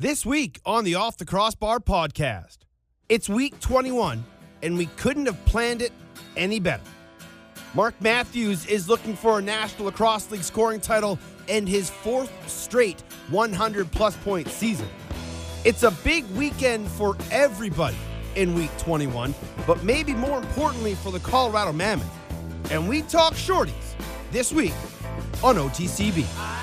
This week on the Off the Crossbar podcast, it's week 21, and we couldn't have planned it any better. Mark Matthews is looking for a National Lacrosse League scoring title and his fourth straight 100 plus point season. It's a big weekend for everybody in week 21, but maybe more importantly for the Colorado Mammoth. And we talk shorties this week on OTCB.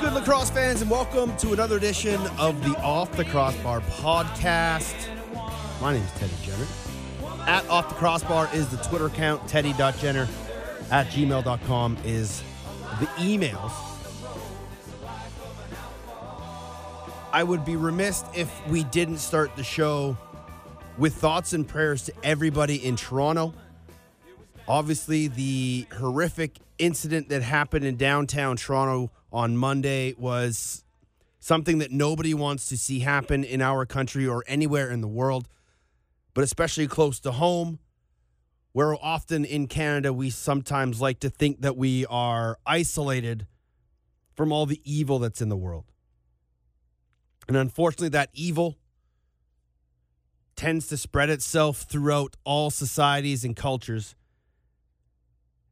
Good, lacrosse fans, and welcome to another edition of the Off the Crossbar podcast. My name is Teddy Jenner. At Off the Crossbar is the Twitter account, teddy.jenner at gmail.com is the emails. I would be remiss if we didn't start the show with thoughts and prayers to everybody in Toronto. Obviously, the horrific incident that happened in downtown Toronto on Monday was something that nobody wants to see happen in our country or anywhere in the world, but especially close to home, where often in Canada we sometimes like to think that we are isolated from all the evil that's in the world. And unfortunately, that evil tends to spread itself throughout all societies and cultures.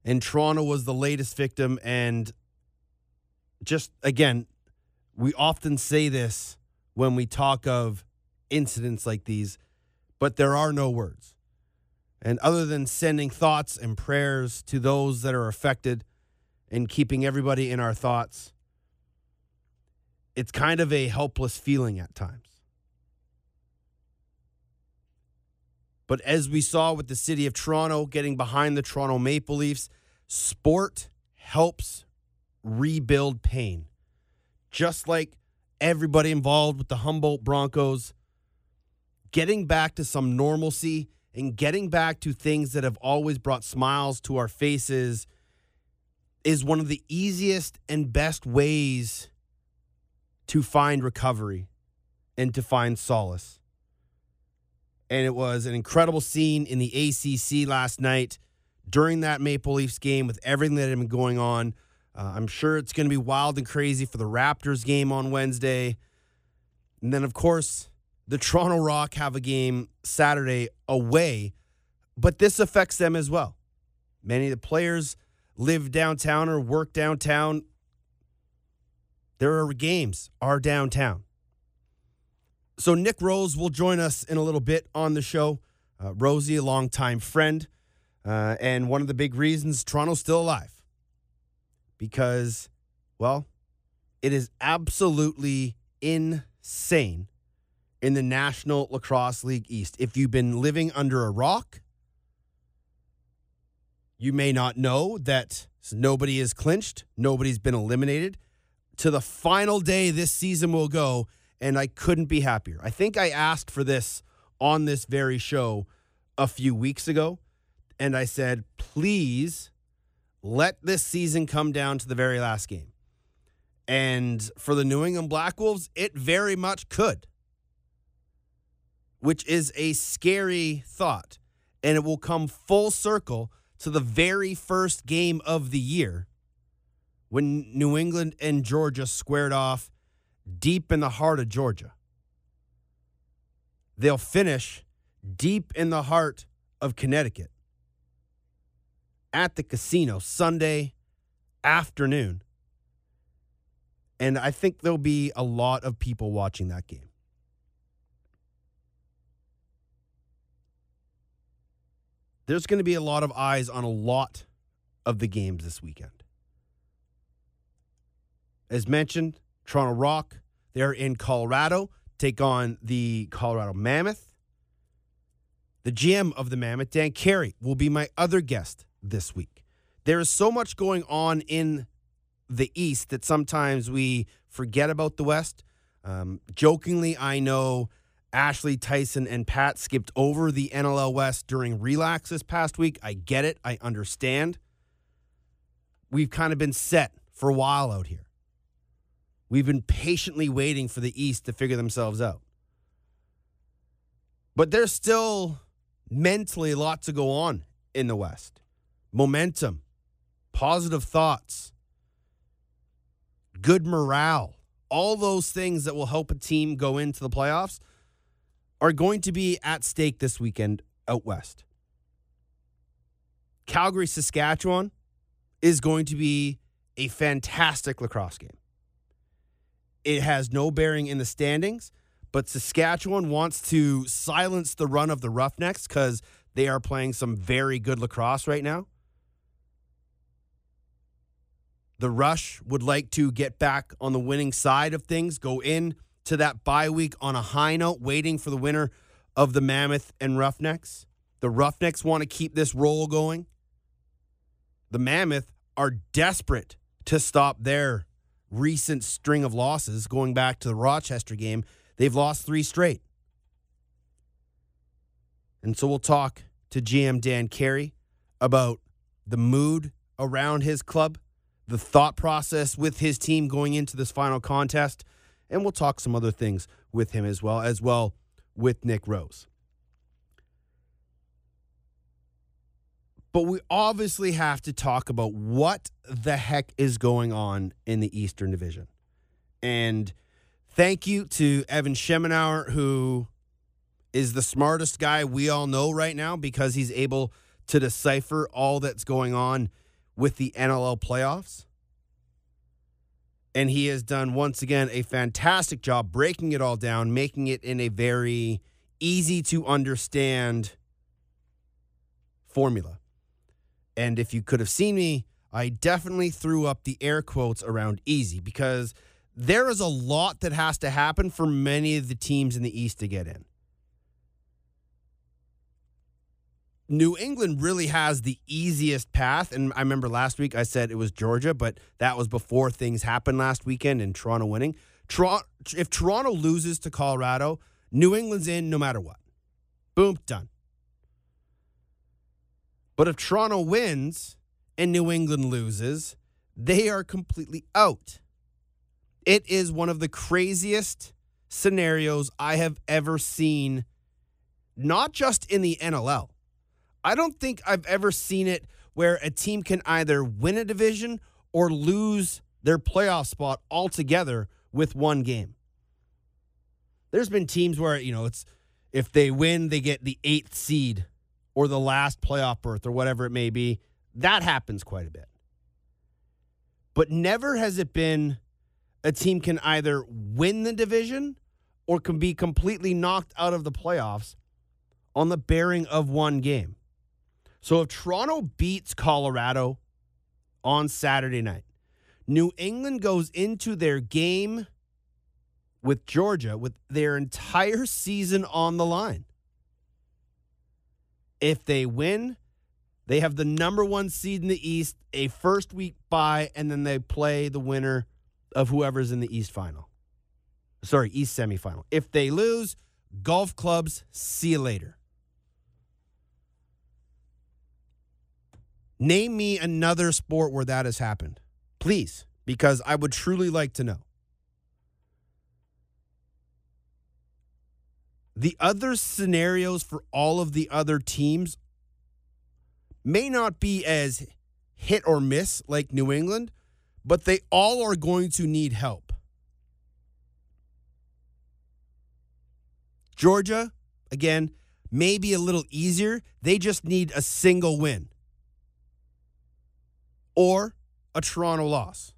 And Toronto was the latest victim. And just again, we often say this when we talk of incidents like these, but there are no words. And other than sending thoughts and prayers to those that are affected and keeping everybody in our thoughts, it's kind of a helpless feeling at times. But as we saw with the city of Toronto getting behind the Toronto Maple Leafs, sport helps rebuild pain. Just like everybody involved with the Humboldt Broncos, getting back to some normalcy and getting back to things that have always brought smiles to our faces is one of the easiest and best ways to find recovery and to find solace. And it was an incredible scene in the ACC last night during that Maple Leafs game with everything that had been going on. Uh, I'm sure it's going to be wild and crazy for the Raptors game on Wednesday. And then, of course, the Toronto Rock have a game Saturday away, but this affects them as well. Many of the players live downtown or work downtown. There are games are downtown. So Nick Rose will join us in a little bit on the show. Uh, Rosie, a longtime friend, uh, and one of the big reasons Toronto's still alive. Because, well, it is absolutely insane in the National Lacrosse League East. If you've been living under a rock, you may not know that nobody is clinched, nobody's been eliminated. To the final day this season will go, and I couldn't be happier. I think I asked for this on this very show a few weeks ago, and I said, please let this season come down to the very last game. And for the New England Black Wolves, it very much could which is a scary thought. And it will come full circle to the very first game of the year when New England and Georgia squared off deep in the heart of Georgia. They'll finish deep in the heart of Connecticut at the casino Sunday afternoon. And I think there'll be a lot of people watching that game. there's going to be a lot of eyes on a lot of the games this weekend. As mentioned, Toronto Rock, they're in Colorado, take on the Colorado Mammoth. The GM of the Mammoth, Dan Carey, will be my other guest this week. There is so much going on in the East that sometimes we forget about the West. Um, jokingly, I know Ashley Tyson and Pat skipped over the NLL West during relax this past week. I get it. I understand. We've kind of been set for a while out here. We've been patiently waiting for the East to figure themselves out. But there's still mentally a lot to go on in the West. Momentum, positive thoughts, good morale, all those things that will help a team go into the playoffs are going to be at stake this weekend out west. Calgary, Saskatchewan is going to be a fantastic lacrosse game. It has no bearing in the standings, but Saskatchewan wants to silence the run of the Roughnecks because they are playing some very good lacrosse right now. The Rush would like to get back on the winning side of things, go in to that bye week on a high note, waiting for the winner of the Mammoth and Roughnecks. The Roughnecks want to keep this roll going. The Mammoth are desperate to stop their recent string of losses going back to the Rochester game. They've lost three straight. And so we'll talk to GM Dan Carey about the mood around his club, the thought process with his team going into this final contest, and we'll talk some other things with him as well, as well with Nick Rose. But we obviously have to talk about what the heck is going on in the Eastern Division. And thank you to Evan Schemenauer, who is the smartest guy we all know right now because he's able to decipher all that's going on with the NLL playoffs. And he has done, once again, a fantastic job breaking it all down, making it in a very easy to understand formula. And if you could have seen me, I definitely threw up the air quotes around easy because there is a lot that has to happen for many of the teams in the East to get in. New England really has the easiest path. And I remember last week I said it was Georgia, but that was before things happened last weekend and Toronto winning. If Toronto loses to Colorado, New England's in no matter what. Boom, done. But if Toronto wins and New England loses, they are completely out. It is one of the craziest scenarios I have ever seen, not just in the NLL. I don't think I've ever seen it where a team can either win a division or lose their playoff spot altogether with one game. There's been teams where, you know, it's if they win, they get the eighth seed or the last playoff berth or whatever it may be. That happens quite a bit. But never has it been a team can either win the division or can be completely knocked out of the playoffs on the bearing of one game. So if Toronto beats Colorado on Saturday night, New England goes into their game with Georgia with their entire season on the line. If they win, they have the number one seed in the East, a first week bye, and then they play the winner of whoever's in the East final. Sorry, East semifinal. If they lose, golf clubs, see you later. Name me another sport where that has happened, please, because I would truly like to know. The other scenarios for all of the other teams may not be as hit or miss like New England, but they all are going to need help. Georgia, again, maybe a little easier. They just need a single win or a Toronto loss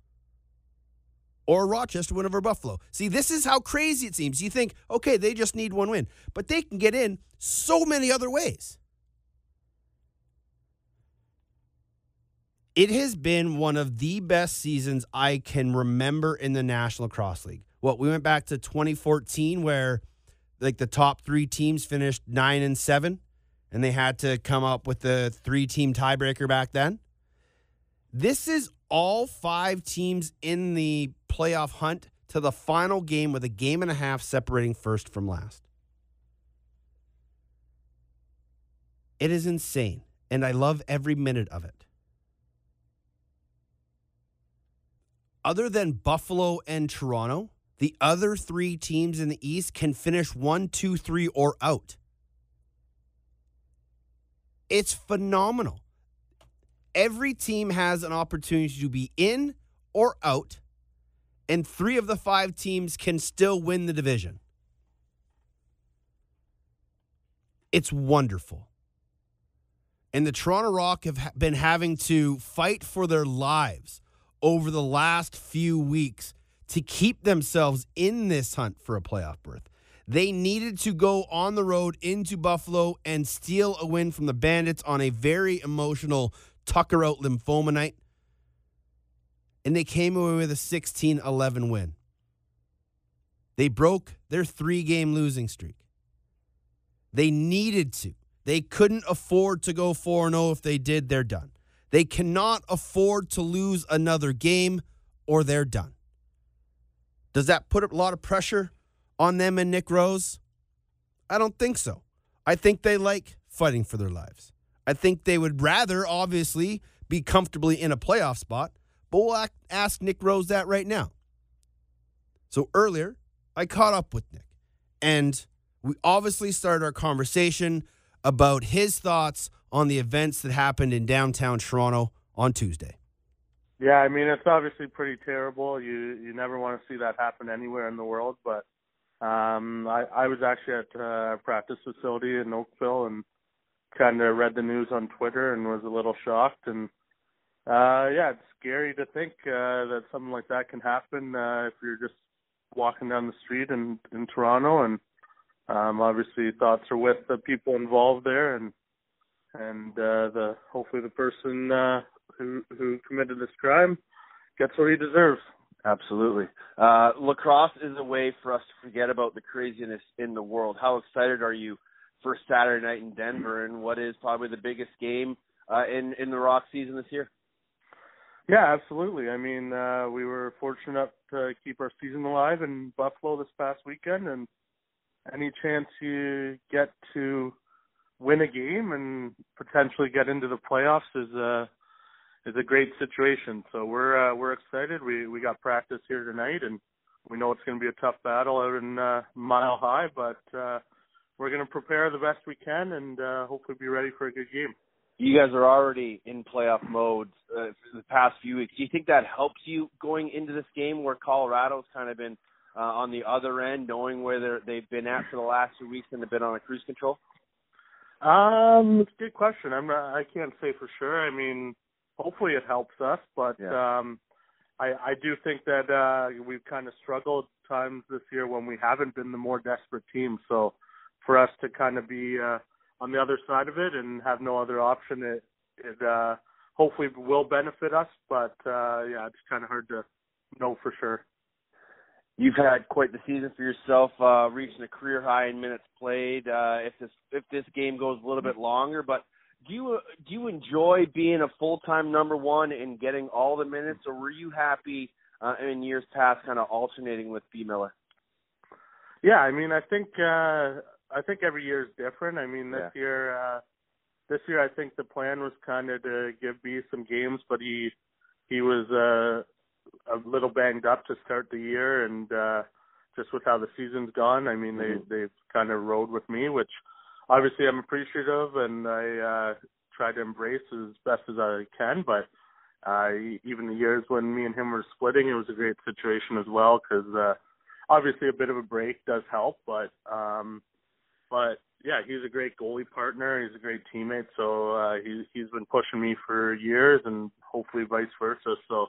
or Rochester win over Buffalo. See, this is how crazy it seems. You think, okay, they just need one win, but they can get in so many other ways. It has been one of the best seasons I can remember in the National Lacrosse League. What we went back to 2014 where like the top 3 teams finished 9 and 7 and they had to come up with the 3 team tiebreaker back then. This is all 5 teams in the playoff hunt to the final game with a game and a half separating first from last. It is insane and I love every minute of it. other than Buffalo and Toronto, the other three teams in the East can finish one, two, three, or out. It's phenomenal. Every team has an opportunity to be in or out, and three of the five teams can still win the division. It's wonderful. And the Toronto Rock have been having to fight for their lives over the last few weeks to keep themselves in this hunt for a playoff berth. They needed to go on the road into Buffalo and steal a win from the Bandits on a very emotional Tucker out lymphoma night. And they came away with a 16 11 win. They broke their three game losing streak. They needed to. They couldn't afford to go 4 0. If they did, they're done. They cannot afford to lose another game or they're done. Does that put a lot of pressure on them and Nick Rose? I don't think so. I think they like fighting for their lives. I think they would rather, obviously, be comfortably in a playoff spot, but we'll ask Nick Rose that right now. So earlier, I caught up with Nick, and we obviously started our conversation about his thoughts on the events that happened in downtown Toronto on Tuesday. Yeah, I mean it's obviously pretty terrible. You you never want to see that happen anywhere in the world, but um I I was actually at uh, a practice facility in Oakville and kind of read the news on Twitter and was a little shocked and uh yeah, it's scary to think uh that something like that can happen uh if you're just walking down the street in in Toronto and um obviously thoughts are with the people involved there and and uh the hopefully the person uh who who committed this crime gets what he deserves. Absolutely. Uh, lacrosse is a way for us to forget about the craziness in the world. How excited are you for Saturday night in Denver and what is probably the biggest game uh, in in the Rock season this year? Yeah, absolutely. I mean, uh we were fortunate to keep our season alive in Buffalo this past weekend and any chance you get to win a game and potentially get into the playoffs is a is a great situation. So we're uh, we're excited. We we got practice here tonight and we know it's going to be a tough battle out in uh, Mile High, but uh we're going to prepare the best we can and uh hopefully be ready for a good game. You guys are already in playoff mode uh, for the past few weeks. Do you think that helps you going into this game where Colorado's kind of been uh, on the other end, knowing where they're, they've been at for the last two weeks and have been on a cruise control? Um, it's a good question. I'm not, I can't say for sure. I mean, hopefully it helps us, but Yeah. um, I I do think that uh, we've kind of struggled times this year when we haven't been the more desperate team. So for us to kind of be uh, on the other side of it and have no other option, it it uh, hopefully will benefit us. But uh, yeah, it's kind of hard to know for sure. You've had quite the season for yourself, uh, reaching a career high in minutes played. Uh, if this if this game goes a little bit longer, but do you do you enjoy being a full time number one and getting all the minutes, or were you happy uh, in years past, kind of alternating with B Miller? Yeah, I mean, I think uh I think every year is different. I mean, this Yeah. year uh this year I think the plan was kind of to give B some games, but he he was uh a little banged up to start the year and uh just with how the season's gone, I mean, Mhm. they they've kind of rode with me, which obviously I'm appreciative and I uh try to embrace as best as I can, but uh even the years when me and him were splitting, it was a great situation as well cuz uh obviously a bit of a break does help, but um but yeah, he's a great goalie partner. He's a great teammate. So uh he's he's been pushing me for years and hopefully vice versa. So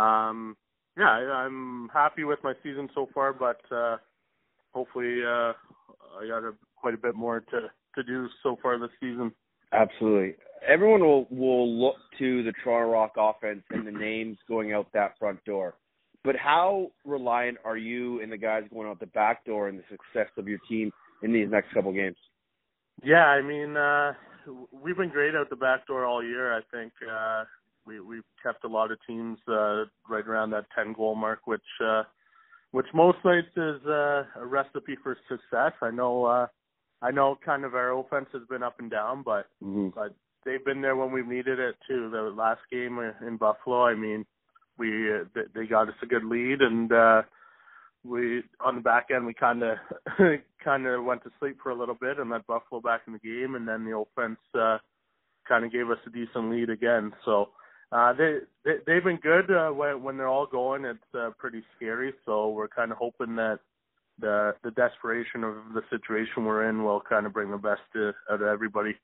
um yeah, I, I'm happy with my season so far, but uh hopefully uh I got a, quite a bit more to to do so far this season. Absolutely. Everyone will will look to the Toronto Rock offense and the names going out that front door. But how reliant are you and the guys going out the back door and the success of your team in these next couple games? Yeah, I mean, uh we've been great out the back door all year. I think uh we we've kept a lot of teams uh right around that 10 goal mark which uh which most nights is uh a recipe for success. I know uh I know kind of our offense has been up and down, but Mm-hmm. but they've been there when we've needed it too. The last game in Buffalo, I mean, we uh, they- they got us a good lead, and uh, we on the back end we kind of kind of went to sleep for a little bit and let Buffalo back in the game, and then the offense uh, kind of gave us a decent lead again. So uh, they, they they've been good uh, when when they're all going. It's uh, pretty scary. So we're kind of hoping that the the desperation of the situation we're in will kind of bring the best to, out of everybody.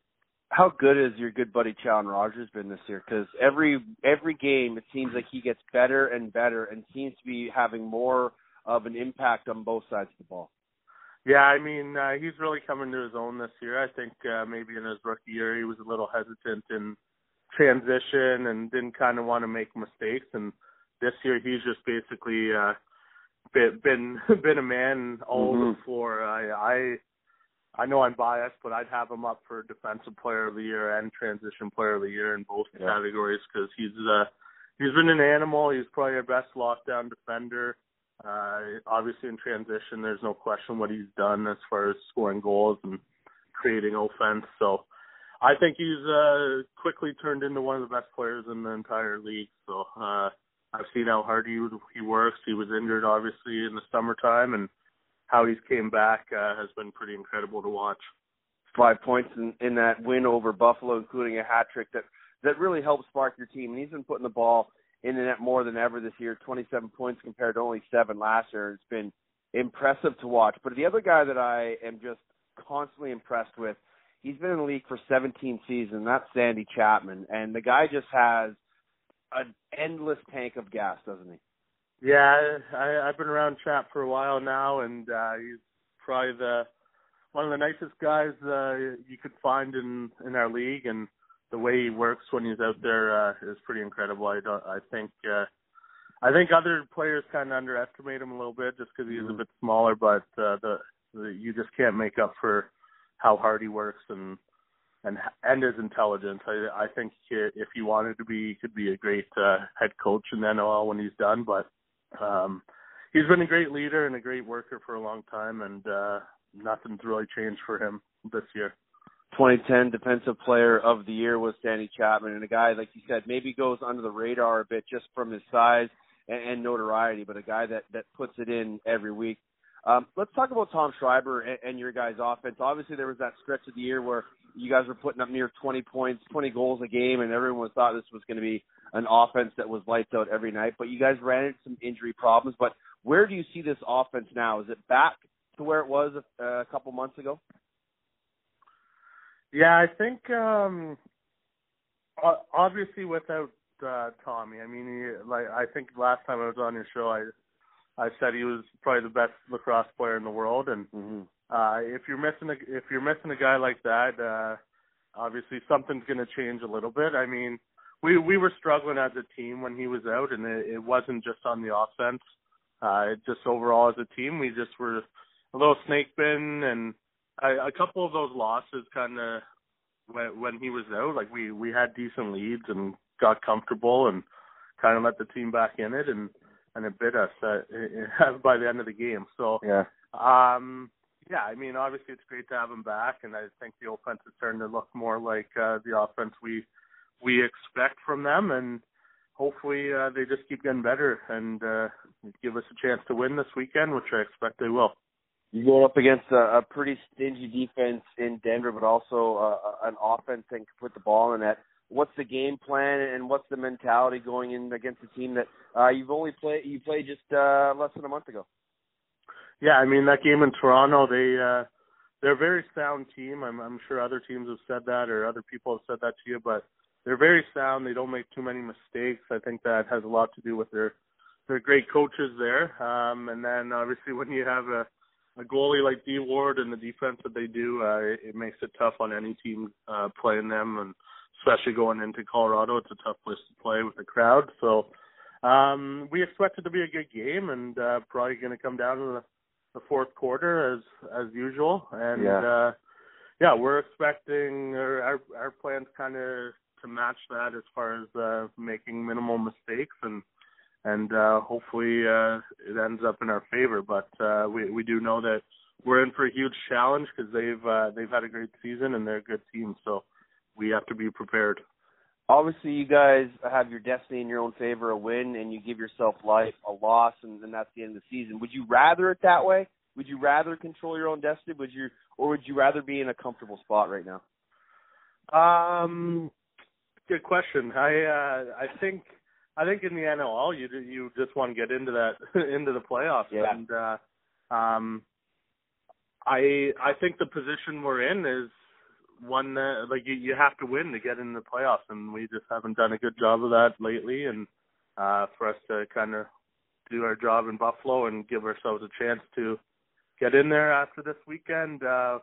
How good has your good buddy Challen Rogers been this year? Because every every game it seems like he gets better and better, and seems to be having more of an impact on both sides of the ball. Yeah, I mean uh, he's really coming to his own this year. I think uh, maybe in his rookie year he was a little hesitant in transition and didn't kind of want to make mistakes. And this year he's just basically uh, been been been a man all over Mhm. the floor. I I I know I'm biased, but I'd have him up for defensive player of the year and transition player of the year in both Yeah. categories because he's uh he's been an animal. He's probably our best lockdown defender. Uh, obviously in transition, there's no question what he's done as far as scoring goals and creating offense. So I think he's uh, quickly turned into one of the best players in the entire league. So uh, I've seen how hard he he works. He was injured obviously in the summertime, and how he's came back uh, has been pretty incredible to watch. Five points in, in that win over Buffalo, including a hat trick that that really helped spark your team. And he's been putting the ball in the net more than ever this year. 27 points compared to only seven last year. It's been impressive to watch. But the other guy that I am just constantly impressed with, he's been in the league for 17 seasons. That's Sandy Chapman, and the guy just has an endless tank of gas, doesn't he? Yeah, I, I've been around Chap for a while now, and uh, he's probably the one of the nicest guys uh, you could find in in our league, and the way he works when he's out there uh, is pretty incredible. I don't, I think uh, I think other players kind of underestimate him a little bit just because he's Mhm. a bit smaller, but uh, the, the you just can't make up for how hard he works and and and his intelligence. I I think he, if he wanted to be, he could be a great uh, head coach in the NLL when he's done. But um, he's been a great leader and a great worker for a long time, and uh, nothing's really changed for him this year. 2010 Defensive Player of the Year was Sandy Chapman, and a guy like you said maybe goes under the radar a bit just from his size and, and notoriety, but a guy that that puts it in every week. Um, let's talk about Tom Schreiber and, and your guys' offense. Obviously, there was that stretch of the year where you guys were putting up near 20 points, 20 goals a game, and everyone thought this was going to be an offense that was lights out every night. But you guys ran into some injury problems. But where do you see this offense now? Is it back to where it was a, a couple months ago? Yeah, I think um obviously without uh Tommy, I mean he, like I think last time I was on your show I I said he was probably the best lacrosse player in the world and Mm-hmm. uh if you're missing a if you're missing a guy like that, uh obviously something's going to change a little bit. I mean, we we were struggling as a team when he was out and it, it wasn't just on the offense. Uh it just overall as a team, we just were a little snake bitten and a, a couple of those losses kind of when when he was out, like we we had decent leads and got comfortable and kind of let the team back in it and and it bit us uh, by the end of the game. So Yeah. um yeah, I mean obviously it's great to have him back and I think the offense is starting to look more like uh the offense we we expect from them and hopefully uh they just keep getting better and uh give us a chance to win this weekend, which I expect they will. You're going up against a, a pretty stingy defense in Denver, but also uh, an offense that can put the ball in net. What's the game plan and what's the mentality going in against a team that uh, you've only played you played just uh, less than a month ago? Yeah, I mean that game in Toronto, they uh they're a very sound team. I'm I'm sure other teams have said that or other people have said that to you, but they're very sound. They don't make too many mistakes. I think that has a lot to do with their their great coaches there. Um and then obviously when you have a a goalie like D Ward and the defense that they do, uh it, it makes it tough on any team uh playing them and especially going into Colorado, it's a tough place to play with the crowd. So um we expect it to be a good game and uh probably gonna come down to the the fourth quarter as as usual and Yeah. uh yeah we're expecting or our our plans kind of to match that as far as uh making minimal mistakes and and uh hopefully uh it ends up in our favor but uh we we do know that we're in for a huge challenge because they've uh they've had a great season and they're a good team so we have to be prepared Obviously, you guys have your destiny in your own favor, a win, and you give yourself life, a loss, and, and that's the end of the season. Would you rather it that way? Would you rather control your own destiny? Would you, or would you rather be in a comfortable spot right now? Um, good question. I uh, I think I think in the NLL you you just want to get into that into the playoffs. Yeah. and uh, um I I think the position we're in is one that like you you have to win to get in the playoffs. And we just haven't done a good job of that lately. And uh for us to kind of do our job in Buffalo and give ourselves a chance to get in there after this weekend uh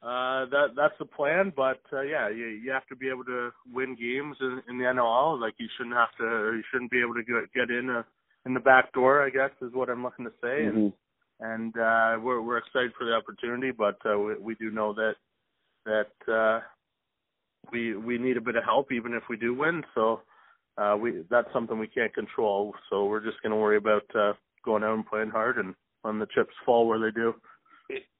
uh, that that's the plan, but uh, yeah, you you have to be able to win games in, in the NLL. Like you shouldn't have to, or you shouldn't be able to get get in a, in the back door. I guess is what I'm looking to say, and Mhm. and uh, we're we're excited for the opportunity, but uh, we, we do know that that uh, we we need a bit of help even if we do win. So uh, we that's something we can't control. So we're just going to worry about uh, going out and playing hard and letting the chips fall where they do.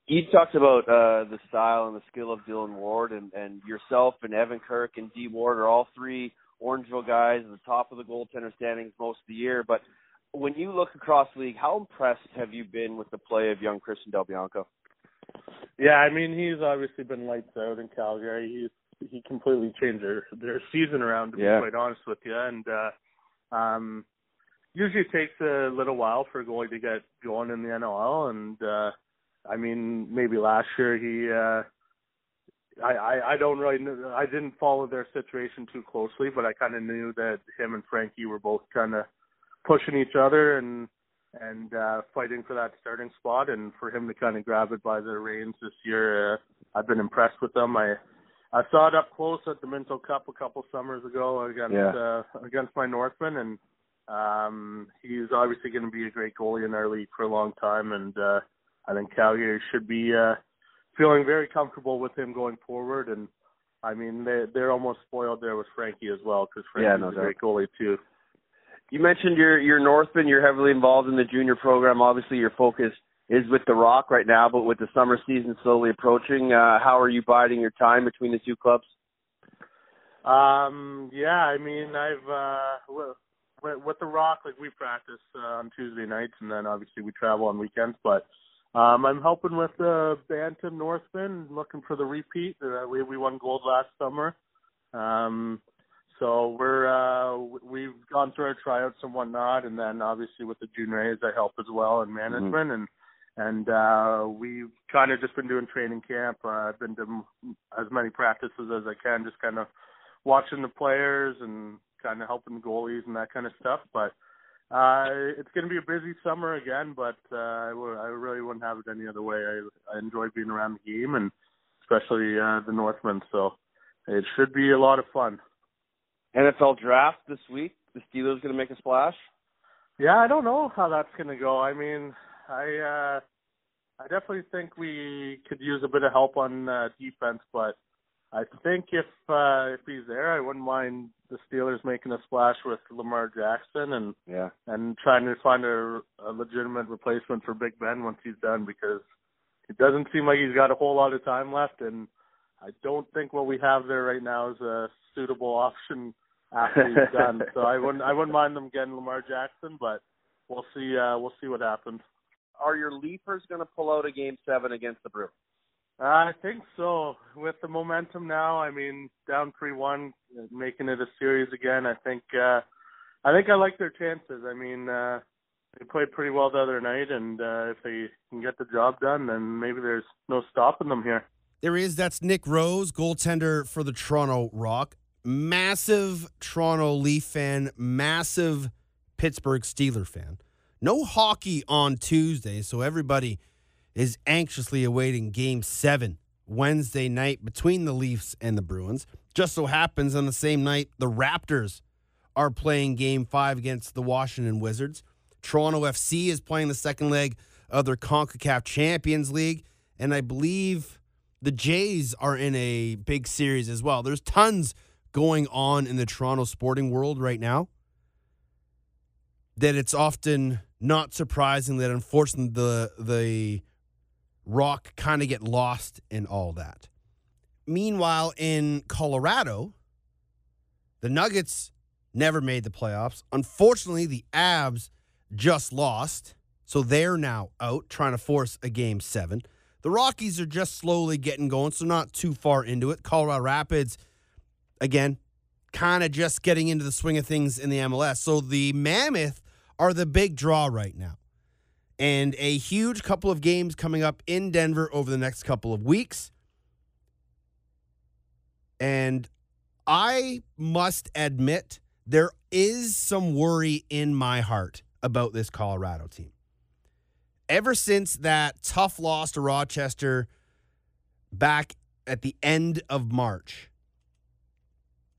You talked about uh, the style and the skill of Dylan Ward, and, and yourself and Evan Kirk and D Ward are all three Orangeville guys at the top of the goaltender standings most of the year. But when you look across the league, how impressed have you been with the play of young Christian Del Bianco? Yeah, I mean he's obviously been lights out in Calgary. He's he completely changed their their season around to Yeah. be quite honest with you. And uh um usually it takes a little while for a goalie to get going in the NLL and uh I mean maybe last year he uh I, I I don't really know, I didn't follow their situation too closely, but I kind of knew that him and Frankie were both kind of pushing each other and and uh fighting for that starting spot. And for him to kind of grab it by the reins this year uh, I've been impressed with them I I saw it up close at the Minto Cup a couple summers ago against Yeah. uh against my Northmen. And um he's obviously going to be a great goalie in our league for a long time. And uh I think Calgary should be uh feeling very comfortable with him going forward and I mean they they're almost spoiled there with Frankie as well because Yeah, Frankie's no a doubt. great goalie too You mentioned your your Northmen. You're heavily involved in the junior program. Obviously, your focus is with the Rock right now, but with the summer season slowly approaching, uh, how are you biding your time between the two clubs? Um, yeah, I mean, I've uh, with, with, with the Rock, like we practice uh, on Tuesday nights, and then obviously we travel on weekends. But um, I'm helping with the Bantam Northmen, looking for the repeat. Uh, we we won gold last summer, um, so we're uh, we've gone through our tryouts and whatnot, and then obviously with the junior A's, I help as well in management and. And uh we've kind of just been doing training camp. Uh, I've been to as many practices as I can, just kind of watching the players and kind of helping the goalies and that kind of stuff. But uh, it's going to be a busy summer again, but uh, I, w- I really wouldn't have it any other way. I, I enjoy being around the game and especially uh, the Northmen. So it should be a lot of fun. NFL draft this week. The Steelers going to make a splash. Yeah, I don't know how that's going to go. I mean, I uh, I definitely think we could use a bit of help on uh, defense, but I think if uh, if he's there, I wouldn't mind the Steelers making a splash with Lamar Jackson and Yeah. and trying to find a, a legitimate replacement for Big Ben once he's done because it doesn't seem like he's got a whole lot of time left, and I don't think what we have there right now is a suitable option after he's done. So I wouldn't I wouldn't mind them getting Lamar Jackson, but we'll see uh, we'll see what happens. Are your Leafers going to pull out a game seven against the Bruins? I think so. With the momentum now, I mean, down three one, making it a series again. I think uh I think I like their chances. I mean, uh they played pretty well the other night and uh if they can get the job done then maybe there's no stopping them here. There is. That's Nick Rose, goaltender for the Toronto Rock. Massive Toronto Leaf fan, massive Pittsburgh Steeler fan. No hockey on Tuesday, so everybody is anxiously awaiting game seven Wednesday night between the Leafs and the Bruins. Just so happens on the same night, the Raptors are playing game five against the Washington Wizards. Toronto FC is playing the second leg of their CONCACAF Champions League. And I believe the Jays are in a big series as well. There's tons going on in the Toronto sporting world right now that it's often not surprising that unfortunately the the rock kind of get lost in all that. Meanwhile, in Colorado, the Nuggets never made the playoffs. Unfortunately, the Abs just lost, so they're now out trying to force a game seven. The Rockies are just slowly getting going, so not too far into it. Colorado Rapids, again, kind of just getting into the swing of things in the MLS. So the Mammoth are the big draw right now. And a huge couple of games coming up in Denver over the next couple of weeks. And I must admit, there is some worry in my heart about this Colorado team. Ever since that tough loss to Rochester back at the end of March,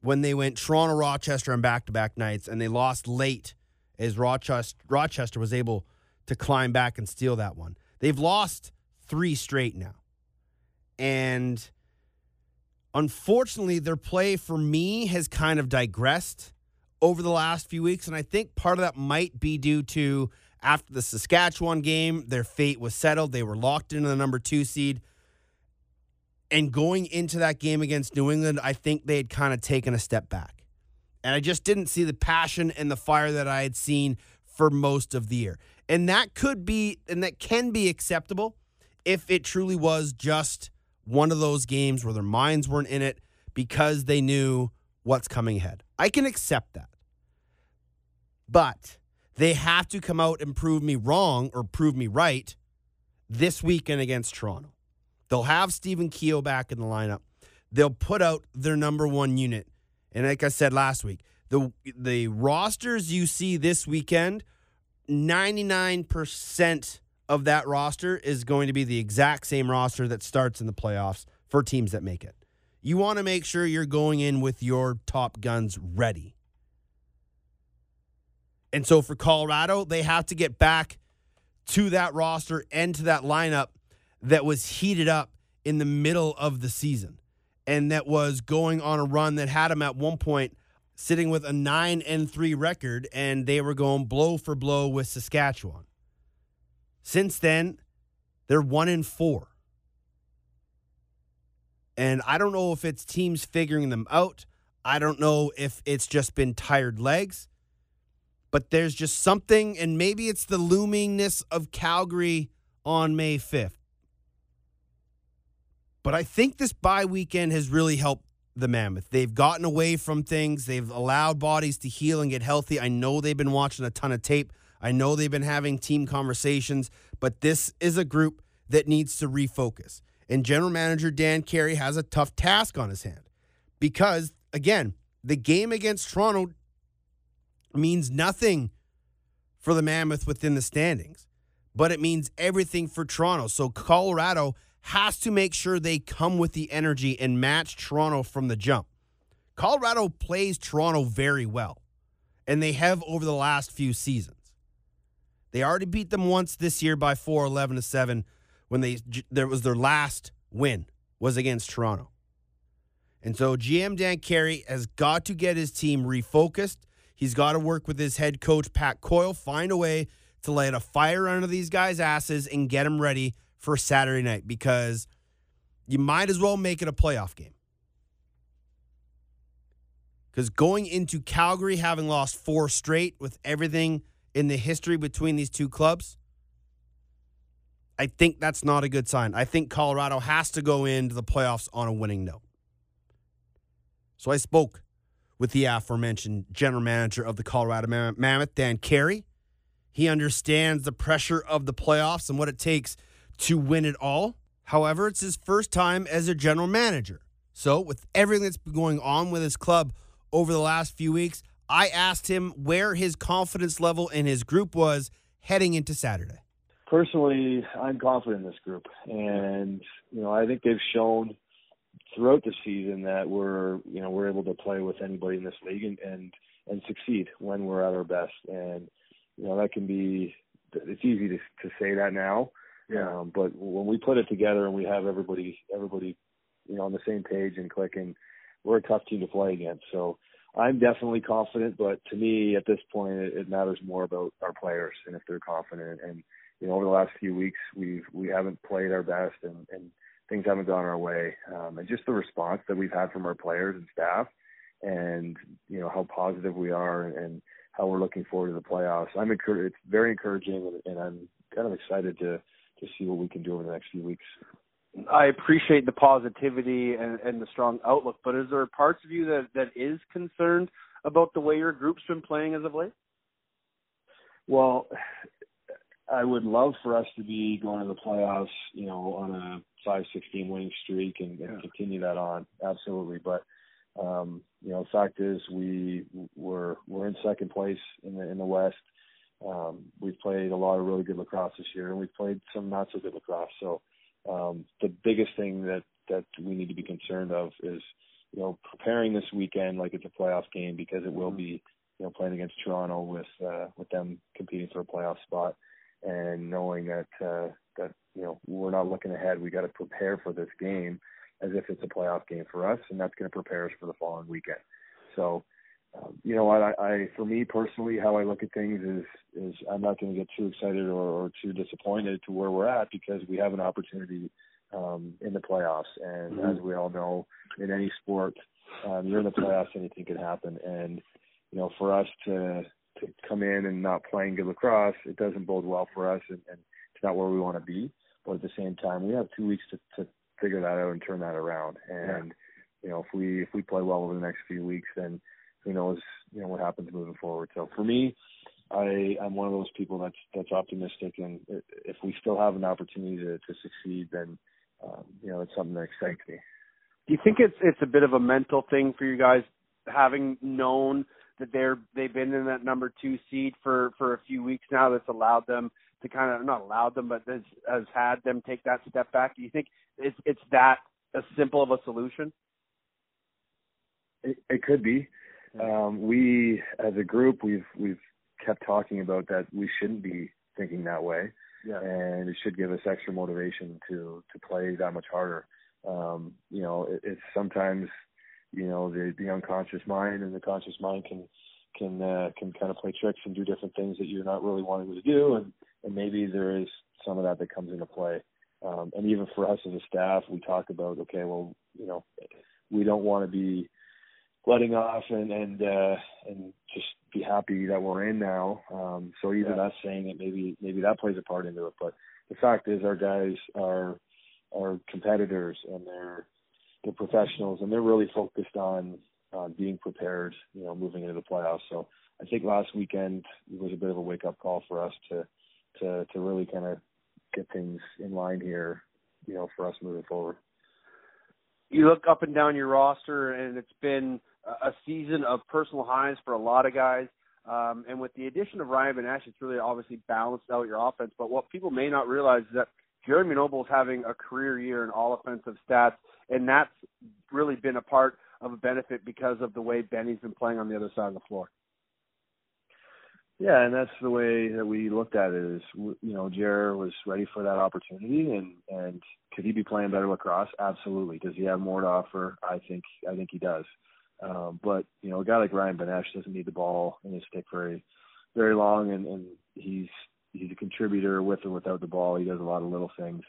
when they went Toronto Rochester on back to back nights and they lost late as Rochester, Rochester was able to climb back and steal that one. They've lost three straight now. And unfortunately, their play for me has kind of digressed over the last few weeks. And I think part of that might be due to after the Saskatchewan game, their fate was settled. They were locked into the number two seed. And going into that game against New England, I think they had kind of taken a step back. And I just didn't see the passion and the fire that I had seen for most of the year. And that could be, and that can be acceptable if it truly was just one of those games where their minds weren't in it because they knew what's coming ahead. I can accept that. But they have to come out and prove me wrong or prove me right this weekend against Toronto. They'll have Stephen Keogh back in the lineup. They'll put out their number one unit. And like I said last week, the the rosters you see this weekend, 99% of that roster is going to be the exact same roster that starts in the playoffs for teams that make it. You want to make sure you're going in with your top guns ready. And so for Colorado, they have to get back to that roster and to that lineup that was heated up in the middle of the season and that was going on a run that had them at one point sitting with a 9 and 3 record and they were going blow for blow with Saskatchewan. Since then, they're 1 and 4. And I don't know if it's teams figuring them out. I don't know if it's just been tired legs. But there's just something and maybe it's the loomingness of Calgary on May 5th. But I think this bye weekend has really helped the Mammoth. They've gotten away from things, they've allowed bodies to heal and get healthy. I know they've been watching a ton of tape, I know they've been having team conversations, but this is a group that needs to refocus. And general manager Dan Carey has a tough task on his hand because, again, the game against Toronto means nothing for the Mammoth within the standings, but it means everything for Toronto. So Colorado has to make sure they come with the energy and match Toronto from the jump. Colorado plays Toronto very well, and they have over the last few seasons. They already beat them once this year by 4 11 to 7 when they there was their last win was against Toronto. And so GM Dan Carey has got to get his team refocused. He's got to work with his head coach Pat Coyle, find a way to light a fire under these guys' asses and get them ready for Saturday night because you might as well make it a playoff game. Because going into Calgary, having lost four straight with everything in the history between these two clubs, I think that's not a good sign. I think Colorado has to go into the playoffs on a winning note. So I spoke with the aforementioned general manager of the Colorado Mammoth, Dan Carey. He understands the pressure of the playoffs and what it takes to win it all. However, it's his first time as a general manager. So, with everything that's been going on with his club over the last few weeks, I asked him where his confidence level in his group was heading into Saturday. Personally, I'm confident in this group, and you know I think they've shown throughout the season that we're you know we're able to play with anybody in this league and and, and succeed when we're at our best, and you know that can be it's easy to to say that now, Yeah. um, but when we put it together and we have everybody everybody you know on the same page and clicking, we're a tough team to play against. So I'm definitely confident, but to me at this point it, it matters more about our players and if they're confident. And you know over the last few weeks we've we haven't played our best and and things haven't gone our way. Um, and just the response that we've had from our players and staff, and you know how positive we are and, how we're looking forward to the playoffs. I'm encouraged. It's very encouraging, and, and I'm kind of excited to to see what we can do over the next few weeks. I appreciate the positivity and, and the strong outlook, but is there parts of you that that is concerned about the way your group's been playing as of late? Well, I would love for us to be going to the playoffs, you know, on a five, six game winning streak and, and continue that on. Absolutely. But um, you know, the fact is we we're we're in second place in the in the West. Um, we've played a lot of really good lacrosse this year, and we've played some not so good lacrosse. So um, the biggest thing that that we need to be concerned of is you know preparing this weekend like it's a playoff game because it will be you know playing against Toronto with uh, with them competing for a playoff spot and knowing that uh, that you know we're not looking ahead. We got to prepare for this game as if it's a playoff game for us, and that's going to prepare us for the following weekend. So, um, you know what? I, I, for me personally, how I look at things is is I'm not going to get too excited or, or too disappointed to where we're at because we have an opportunity um, in the playoffs, and mm-hmm. as we all know, in any sport, um, you're in the playoffs, anything can happen, and you know, for us to to come in and not playing good lacrosse, it doesn't bode well for us, and, and it's not where we want to be. But at the same time, we have two weeks to, to figure that out and turn that around. And yeah. you know, if we if we play well over the next few weeks, then who knows, you know, what happens moving forward. So for me, I I'm one of those people that's that's optimistic, and if we still have an opportunity to, to succeed, then um, you know, it's something that excites me. Do you think it's it's a bit of a mental thing for you guys, having known that they're they've been in that number two seed for for a few weeks now? That's allowed them to kind of not allowed them, but has has had them take that step back. Do you think it's it's that as simple of a solution? It, it could be. Um, we as a group we've we've kept talking about that we shouldn't be thinking that way. Yeah. And it should give us extra motivation to to play that much harder. Um, you know, it, it's sometimes you know the the unconscious mind and the conscious mind can can uh, can kind of play tricks and do different things that you're not really wanting to do and and maybe there is some of that that comes into play um, and even for us as a staff we talk about okay well you know we don't want to be letting off and and uh and just be happy that we're in now um so even yeah. us saying it maybe maybe that plays a part into it but the fact is our guys are are competitors and they're they're professionals and they're really focused on on being prepared, you know, moving into the playoffs. So I think last weekend was a bit of a wake up call for us to to to really kind of get things in line here, you know, for us moving forward. You look up and down your roster, and it's been a season of personal highs for a lot of guys. Um, and with the addition of Ryan Benesch, it's really obviously balanced out your offense. But what people may not realize is that Jeremy Noble is having a career year in all offensive stats, and that's really been a part of a benefit because of the way Benny's been playing on the other side of the floor. Yeah, and that's the way that we looked at it. Is you know, Jer was ready for that opportunity, and and could he be playing better lacrosse? Absolutely. Does he have more to offer? I think I think he does. Um, but you know, a guy like Ryan Benesch doesn't need the ball in his stick very very long, and, and he's he's a contributor with or without the ball. He does a lot of little things.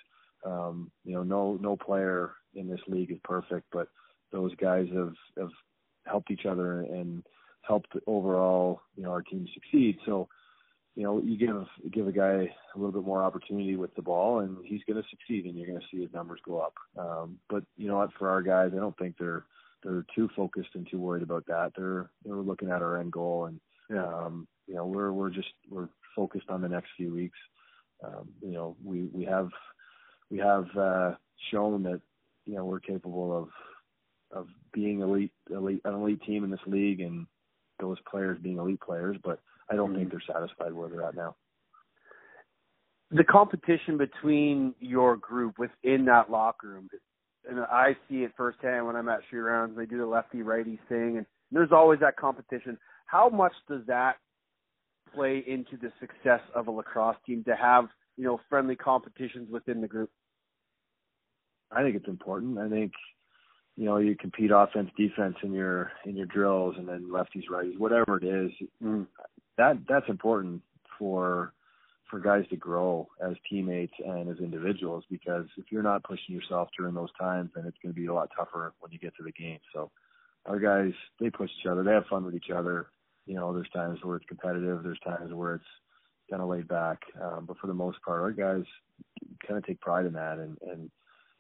Um, you know, no no player in this league is perfect, but those guys have have helped each other and helped overall, you know, our team succeed. So, you know, you give give a guy a little bit more opportunity with the ball, and he's going to succeed, and you're going to see his numbers go up. Um, but you know what? For our guys, I don't think they're they're too focused and too worried about that. They're they're looking at our end goal, and um, you know, we're we're just we're focused on the next few weeks. Um, you know, we we have we have uh, shown that you know we're capable of of being elite, elite, an elite team in this league, and those players being elite players. But I don't mm-hmm. think they're satisfied where they're at now. The competition between your group within that locker room, and I see it firsthand when I'm at shoot rounds. They do the lefty righty thing, and there's always that competition. How much does that play into the success of a lacrosse team to have you know friendly competitions within the group? I think it's important. I think you know you compete offense defense in your in your drills and then lefties righties whatever it is mm, that that's important for for guys to grow as teammates and as individuals because if you're not pushing yourself during those times then it's going to be a lot tougher when you get to the game. So our guys they push each other. They have fun with each other. You know there's times where it's competitive. There's times where it's kind of laid back. Um, but for the most part our guys kind of take pride in that. And and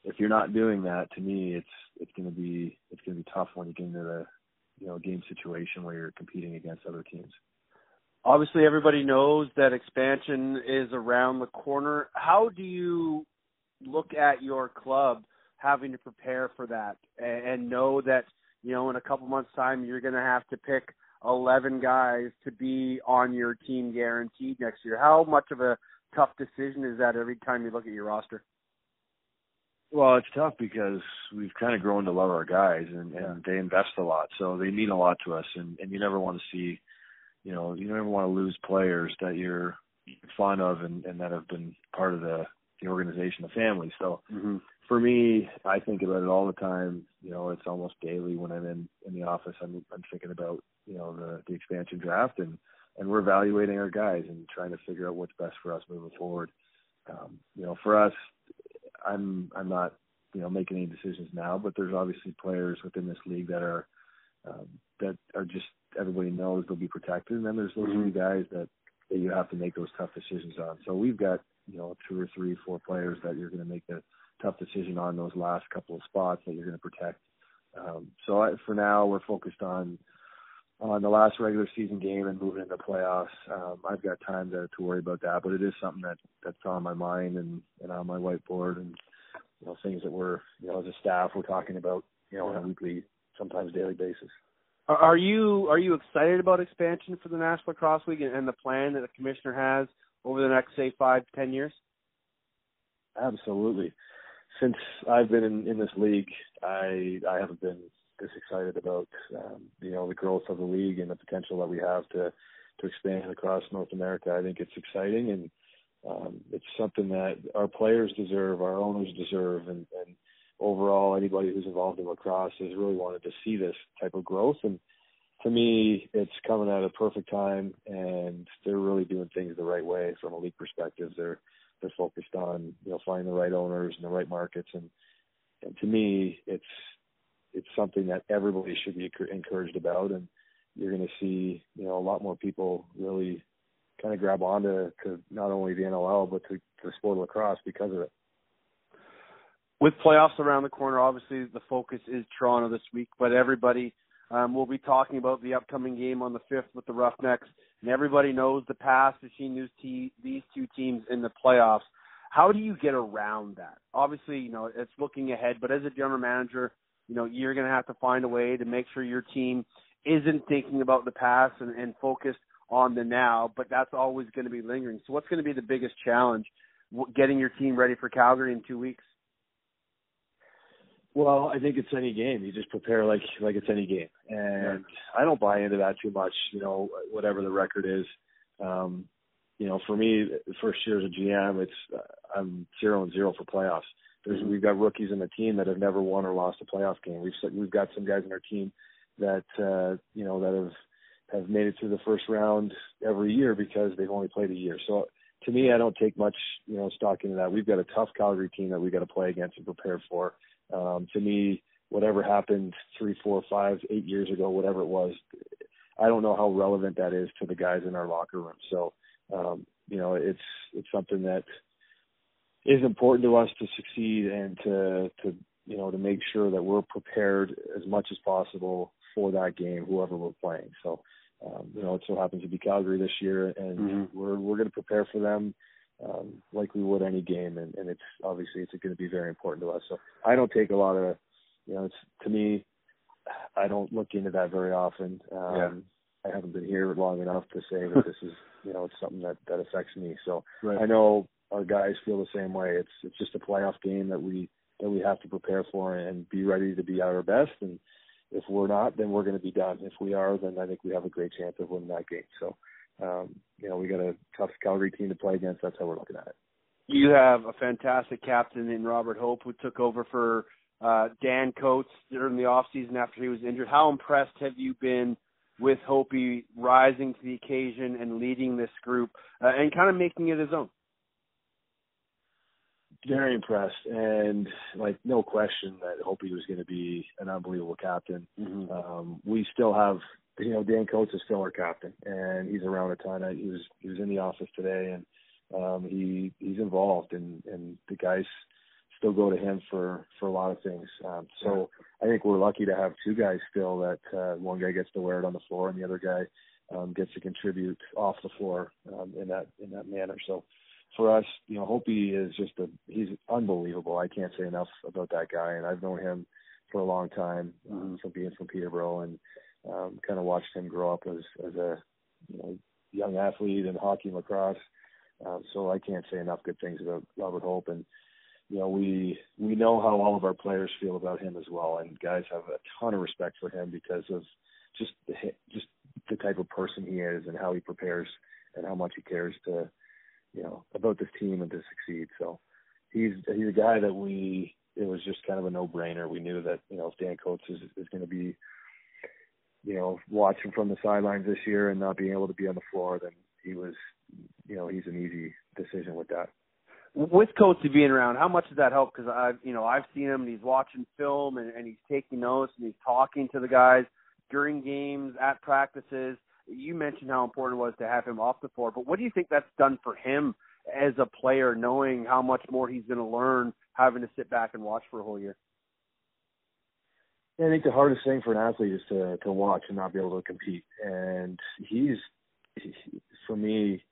if you're not doing that, to me, it's it's going to be it's going to be tough when you get into the you know game situation where you're competing against other teams. Obviously, everybody knows that expansion is around the corner. How do you look at your club having to prepare for that and, know that you know in a couple months' time you're going to have to pick 11 guys to be on your team guaranteed next year? How much of a tough decision is that every time you look at your roster? Well, it's tough because we've kind of grown to love our guys, and, and Yeah. they invest a lot, so they mean a lot to us. And, and you never want to see, you know, you never want to lose players that you're fond of and, and that have been part of the the organization, the family. So Mm-hmm. for me, I think about it all the time. You know, it's almost daily when I'm in in the office. I'm I'm thinking about you know the the expansion draft and and we're evaluating our guys and trying to figure out what's best for us moving forward. Um, you know, for us, I'm I'm not you know making any decisions now, but there's obviously players within this league that are um, that are just everybody knows they'll be protected, and then there's those Mhm. few guys that that you have to make those tough decisions on. So we've got you know two or three, four players that you're going to make the tough decision on those last couple of spots that you're going to protect. Um, so I, for now, we're focused on on the last regular season game and moving into playoffs. Um, I've got time to, to worry about that, but it is something that that's on my mind and, and on my whiteboard and you know things that we're you know as a staff we're talking about you know on a weekly, sometimes daily basis. Are you are you excited about expansion for the National Lacrosse League and, and the plan that the commissioner has over the next say five to ten years? Absolutely. Since I've been in, in this league, I I haven't been this excited about um, you know the growth of the league and the potential that we have to to expand across North America. I think it's exciting and um, it's something that our players deserve, our owners deserve, and, and overall anybody who's involved in lacrosse has really wanted to see this type of growth. And to me, it's coming at a perfect time, and they're really doing things the right way from a league perspective. They're they're focused on you know finding the right owners and the right markets, and and to me, it's it's something that everybody should be encouraged about, and you're going to see you know a lot more people really kind of grab onto to not only the NLL but to, to the sport of lacrosse because of it. With playoffs around the corner, obviously the focus is Toronto this week, but everybody um, will be talking about the upcoming game on the 5th with the Roughnecks, and everybody knows the past between these, te- these two teams in the playoffs. How do you get around that? Obviously, you know, it's looking ahead, but as a general manager, you know, you're going to have to find a way to make sure your team isn't thinking about the past and, and focused on the now, but that's always going to be lingering. So what's going to be the biggest challenge getting your team ready for Calgary in two weeks? Well, I think it's any game. You just prepare like like it's any game, and I don't buy into that too much. You know, whatever the record is. Um, you know, for me, first year as a GM, it's uh, I'm zero and zero for playoffs. There's we've got rookies in the team that have never won or lost a playoff game. We've we've got some guys in our team that uh, you know that have have made it through the first round every year because they've only played a year. So to me, I don't take much you know stock into that. We've got a tough Calgary team that we got to play against and prepare for. Um, to me, whatever happened three, four, five, eight years ago, whatever it was, I don't know how relevant that is to the guys in our locker room. So, um, you know, it's it's something that is important to us to succeed and to to you know to make sure that we're prepared as much as possible for that game, whoever we're playing. So, um, you know, it so happens to be Calgary this year, and Mhm. we're we're going to prepare for them um, like we would any game, and, and it's obviously it's going to be very important to us. So I don't take a lot of, you know, it's to me, I don't look into that very often. Um, Yeah. I haven't been here long enough to say that this is, you know, it's something that that affects me. So Right. I know our guys feel the same way. It's it's just a playoff game that we that we have to prepare for and be ready to be at our best. And if we're not, then we're going to be done. If we are, then I think we have a great chance of winning that game. So, um, you know, we got a tough Calgary team to play against. That's how we're looking at it. You have a fantastic captain in Robert Hope who took over for uh, Dan Coates during the off season after he was injured. How impressed have you been with Hopi rising to the occasion and leading this group uh, and kind of making it his own? Very impressed, and like no question that Hopi was going to be an unbelievable captain. Mm-hmm. Um, we still have, you know, Dan Coates is still our captain, and he's around a ton. I, he was he was in the office today, and um, he he's involved, and and the guys still go to him for for a lot of things. Um, so I think we're lucky to have two guys still that uh, one guy gets to wear it on the floor and the other guy um, gets to contribute off the floor um, in that in that manner. So for us, you know, Hopi is just a he's unbelievable. I can't say enough about that guy, and I've known him for a long time um, from being from Peterborough and um, kind of watched him grow up as as a you know young athlete in hockey and lacrosse. Um, so I can't say enough good things about Robert Hope, and you know we we know how all of our players feel about him as well, and guys have a ton of respect for him because of just the just the type of person he is and how he prepares and how much he cares to you know about this team and to succeed. So he's he's a guy that we it was just kind of a no brainer. We knew that you know if Dan Coates is is going to be you know watching from the sidelines this year and not being able to be on the floor, then he was you know he's an easy decision with that. With Coates being around, how much does that help? Because I've you know I've seen him and he's watching film and, and he's taking notes and he's talking to the guys during games at practices. You mentioned how important it was to have him off the floor, but what do you think that's done for him as a player, knowing how much more he's going to learn having to sit back and watch for a whole year? I think the hardest thing for an athlete is to to watch and not be able to compete. And he's, he, for me,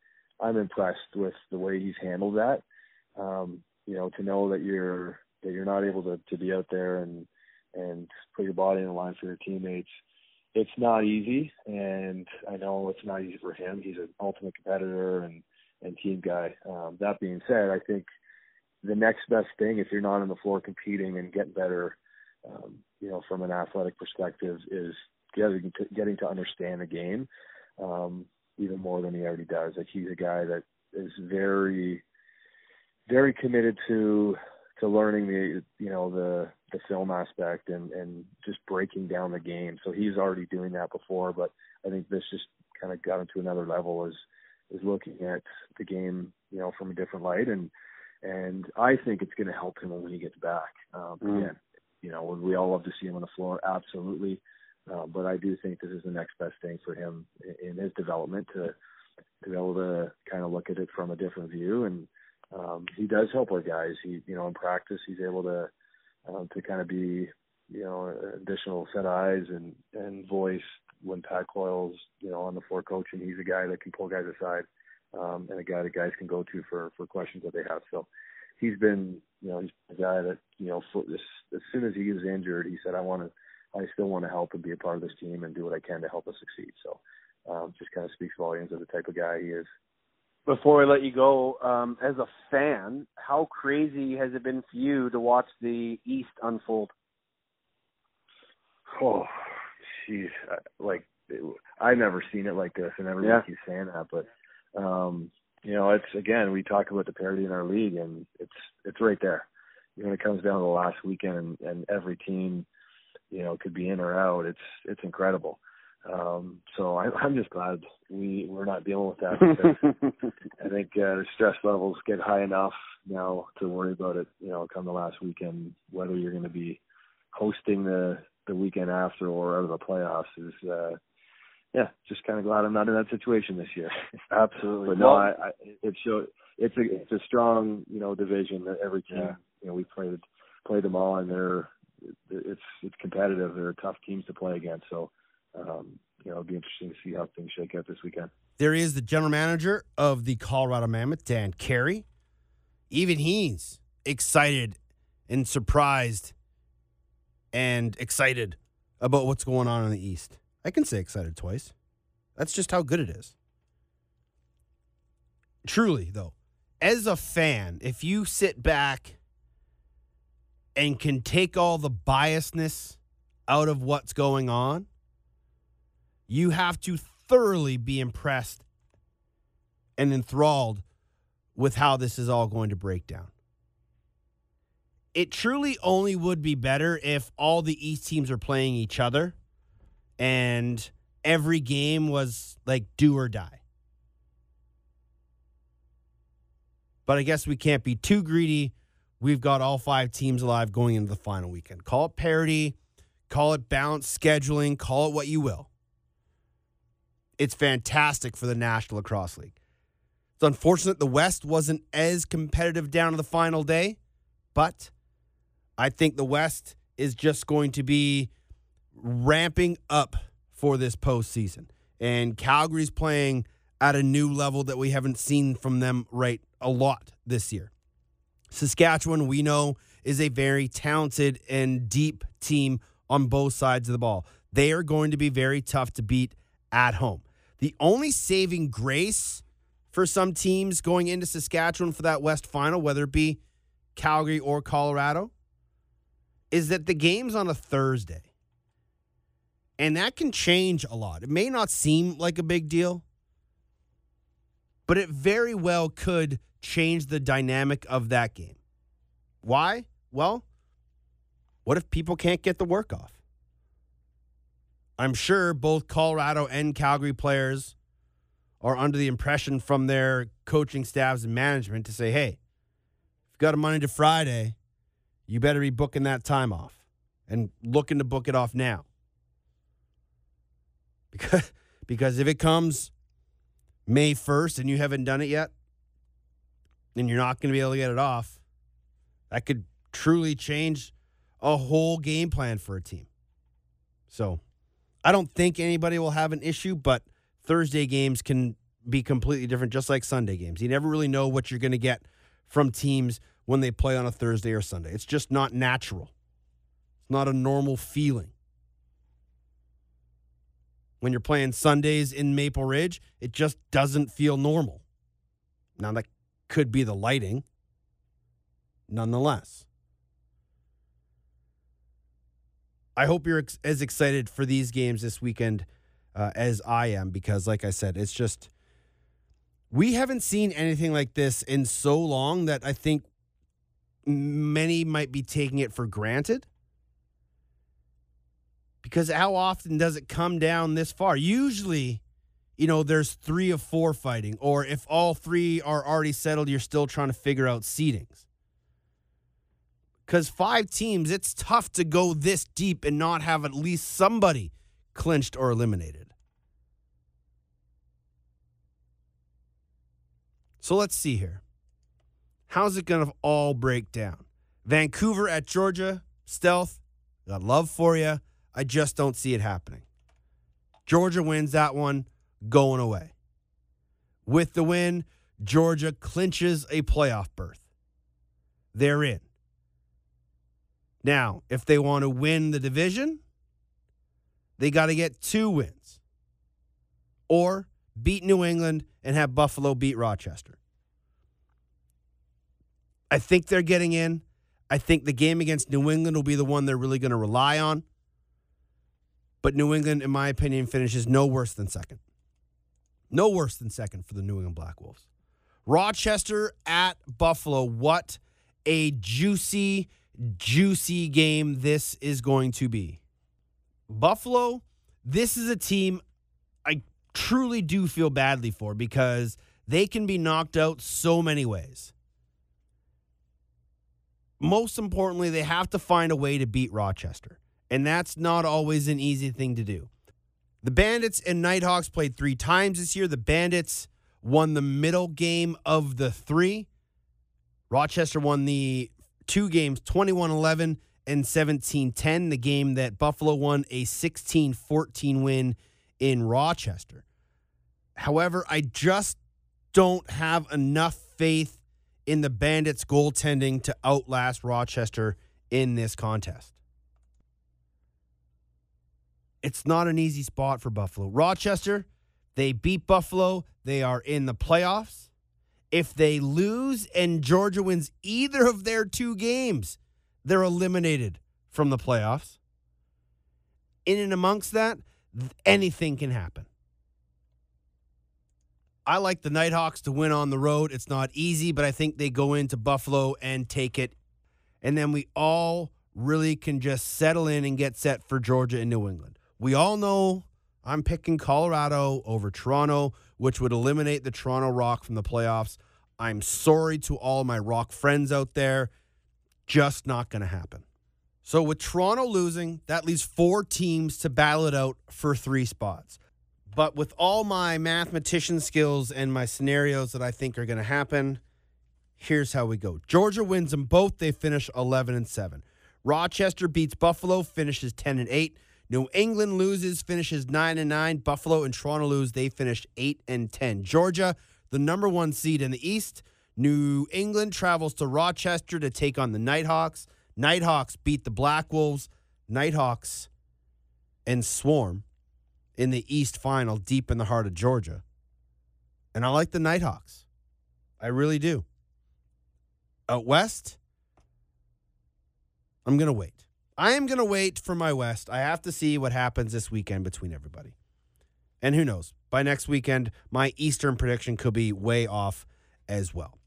I'm impressed with the way he's handled that. Um, you know, to know that you're that you're not able to to be out there and and put your body in the line for your teammates. It's not easy, and I know it's not easy for him. He's an ultimate competitor and and team guy. Um, that being said, I think the next best thing, if you're not on the floor competing and getting better, um, you know, from an athletic perspective, is getting to, getting to understand the game um, even more than he already does. Like he's a guy that is very, very committed to to learning the you know the the film aspect and and just breaking down the game. So he's already doing that before, but I think this just kind of got him to another level is is looking at the game you know from a different light and and I think it's going to help him when he gets back. Um, Mm. Again, you know, would we all love to see him on the floor? Absolutely. Uh, but I do think this is the next best thing for him in, in his development to to be able to kind of look at it from a different view. And um, he does help our guys. He, you know, in practice, he's able to um, to kind of be, you know, additional set eyes and and voice when Pat Coyle's, you know, on the floor coaching. He's a guy that can pull guys aside um, and a guy that guys can go to for for questions that they have. So he's been, you know, he's a guy that, you know, for this, as soon as he was injured, he said, I want to, I still want to help and be a part of this team and do what I can to help us succeed. So, um, just kind of speaks volumes of the type of guy he is. Before I let you go, um, as a fan, how crazy has it been for you to watch the East unfold? Oh, jeez, like it, I've never seen it like this, and everybody Yeah. keeps saying that, but um, you know, it's again we talk about the parity in our league, and it's it's right there. You know, when it comes down to the last weekend, and, and every team, you know, could be in or out. It's it's incredible. Um, so I, I'm just glad we we're not dealing with that. I think uh, the stress levels get high enough now to worry about it. You know, come the last weekend, whether you're going to be hosting the the weekend after or out of the playoffs is. uh yeah, just kind of glad I'm not in that situation this year. Absolutely. but no, I, I it show it's a it's a strong you know division that every team Yeah. you know we played played them all and they're it's it's competitive. They're tough teams to play against. So um, you know it'll be interesting to see how things shake out this weekend. There is the general manager of the Colorado Mammoth, Dan Carey. Even he's excited and surprised and excited about what's going on in the East. I can say excited twice. That's just how good it is. Truly, though, as a fan, if you sit back and can take all the biasness out of what's going on, you have to thoroughly be impressed and enthralled with how this is all going to break down. It truly only would be better if all the East teams are playing each other and every game was like do or die. But I guess we can't be too greedy. We've got all five teams alive going into the final weekend. Call it parity, call it balanced scheduling, call it what you will it's fantastic for the National Lacrosse League. It's unfortunate the West wasn't as competitive down to the final day, but I think the West is just going to be ramping up for this postseason. And Calgary's playing at a new level that we haven't seen from them right a lot this year. Saskatchewan, we know, is a very talented and deep team on both sides of the ball. They are going to be very tough to beat at home. The only saving grace for some teams going into Saskatchewan for that West final, whether it be Calgary or Colorado, is that the game's on a Thursday. And that can change a lot. It may not seem like a big deal, but it very well could change the dynamic of that game. Why? Well, what if people can't get the work off? I'm sure both Colorado and Calgary players are under the impression from their coaching staffs and management to say, hey, if you've got a Monday to Friday, you better be booking that time off and looking to book it off now. Because, because if it comes May 1st and you haven't done it yet, and you're not going to be able to get it off, that could truly change a whole game plan for a team. So I don't think anybody will have an issue, but Thursday games can be completely different, just like Sunday games. You never really know what you're going to get from teams when they play on a Thursday or Sunday. It's just not natural, it's not a normal feeling. When you're playing Sundays in Maple Ridge, it just doesn't feel normal. Now, that could be the lighting, nonetheless. I hope you're ex- as excited for these games this weekend uh, as I am because, like I said, it's just we haven't seen anything like this in so long that I think many might be taking it for granted. Because how often does it come down this far? Usually, you know, there's three of four fighting, or if all three are already settled, you're still trying to figure out seedings. Because five teams, it's tough to go this deep and not have at least somebody clinched or eliminated. So let's see here. How's it going to all break down? Vancouver at Georgia, stealth, got love for you. I just don't see it happening. Georgia wins that one, going away. With the win, Georgia clinches a playoff berth. They're in. Now, if they want to win the division, they got to get two wins or beat New England and have Buffalo beat Rochester. I think they're getting in. I think the game against New England will be the one they're really going to rely on. But New England, in my opinion, finishes no worse than second. No worse than second for the New England Black Wolves. Rochester at Buffalo. What a juicy, juicy game this is going to be. Buffalo, this is a team I truly do feel badly for because they can be knocked out so many ways. Most importantly, they have to find a way to beat Rochester, and that's not always an easy thing to do. The Bandits and Nighthawks played three times this year. The Bandits won the middle game of the three. Rochester won the two games 21 11 and 17 10. The game that Buffalo won a 16 14 win in Rochester. However, I just don't have enough faith in the Bandits' goaltending to outlast Rochester in this contest. It's not an easy spot for Buffalo. Rochester, they beat Buffalo. They are in the playoffs. If they lose and Georgia wins either of their two games, they're eliminated from the playoffs. In and amongst that, anything can happen. I like the Nighthawks to win on the road. It's not easy, but I think they go into Buffalo and take it. And then we all really can just settle in and get set for Georgia and New England. We all know I'm picking Colorado over Toronto, which would eliminate the Toronto Rock from the playoffs. I'm sorry to all my Rock friends out there. Just not going to happen. So, with Toronto losing, that leaves four teams to battle it out for three spots. But with all my mathematician skills and my scenarios that I think are going to happen, here's how we go. Georgia wins them both. They finish 11 and 7. Rochester beats Buffalo, finishes 10 and 8. New England loses, finishes 9 and 9. Buffalo and Toronto lose, they finished 8 and 10. Georgia, the number 1 seed in the East. New England travels to Rochester to take on the Nighthawks. Nighthawks beat the Black Wolves. Nighthawks and Swarm in the East final deep in the heart of Georgia. And I like the Nighthawks. I really do. Out west, I'm going to wait. I am going to wait for my West. I have to see what happens this weekend between everybody. And who knows? By next weekend, my Eastern prediction could be way off as well.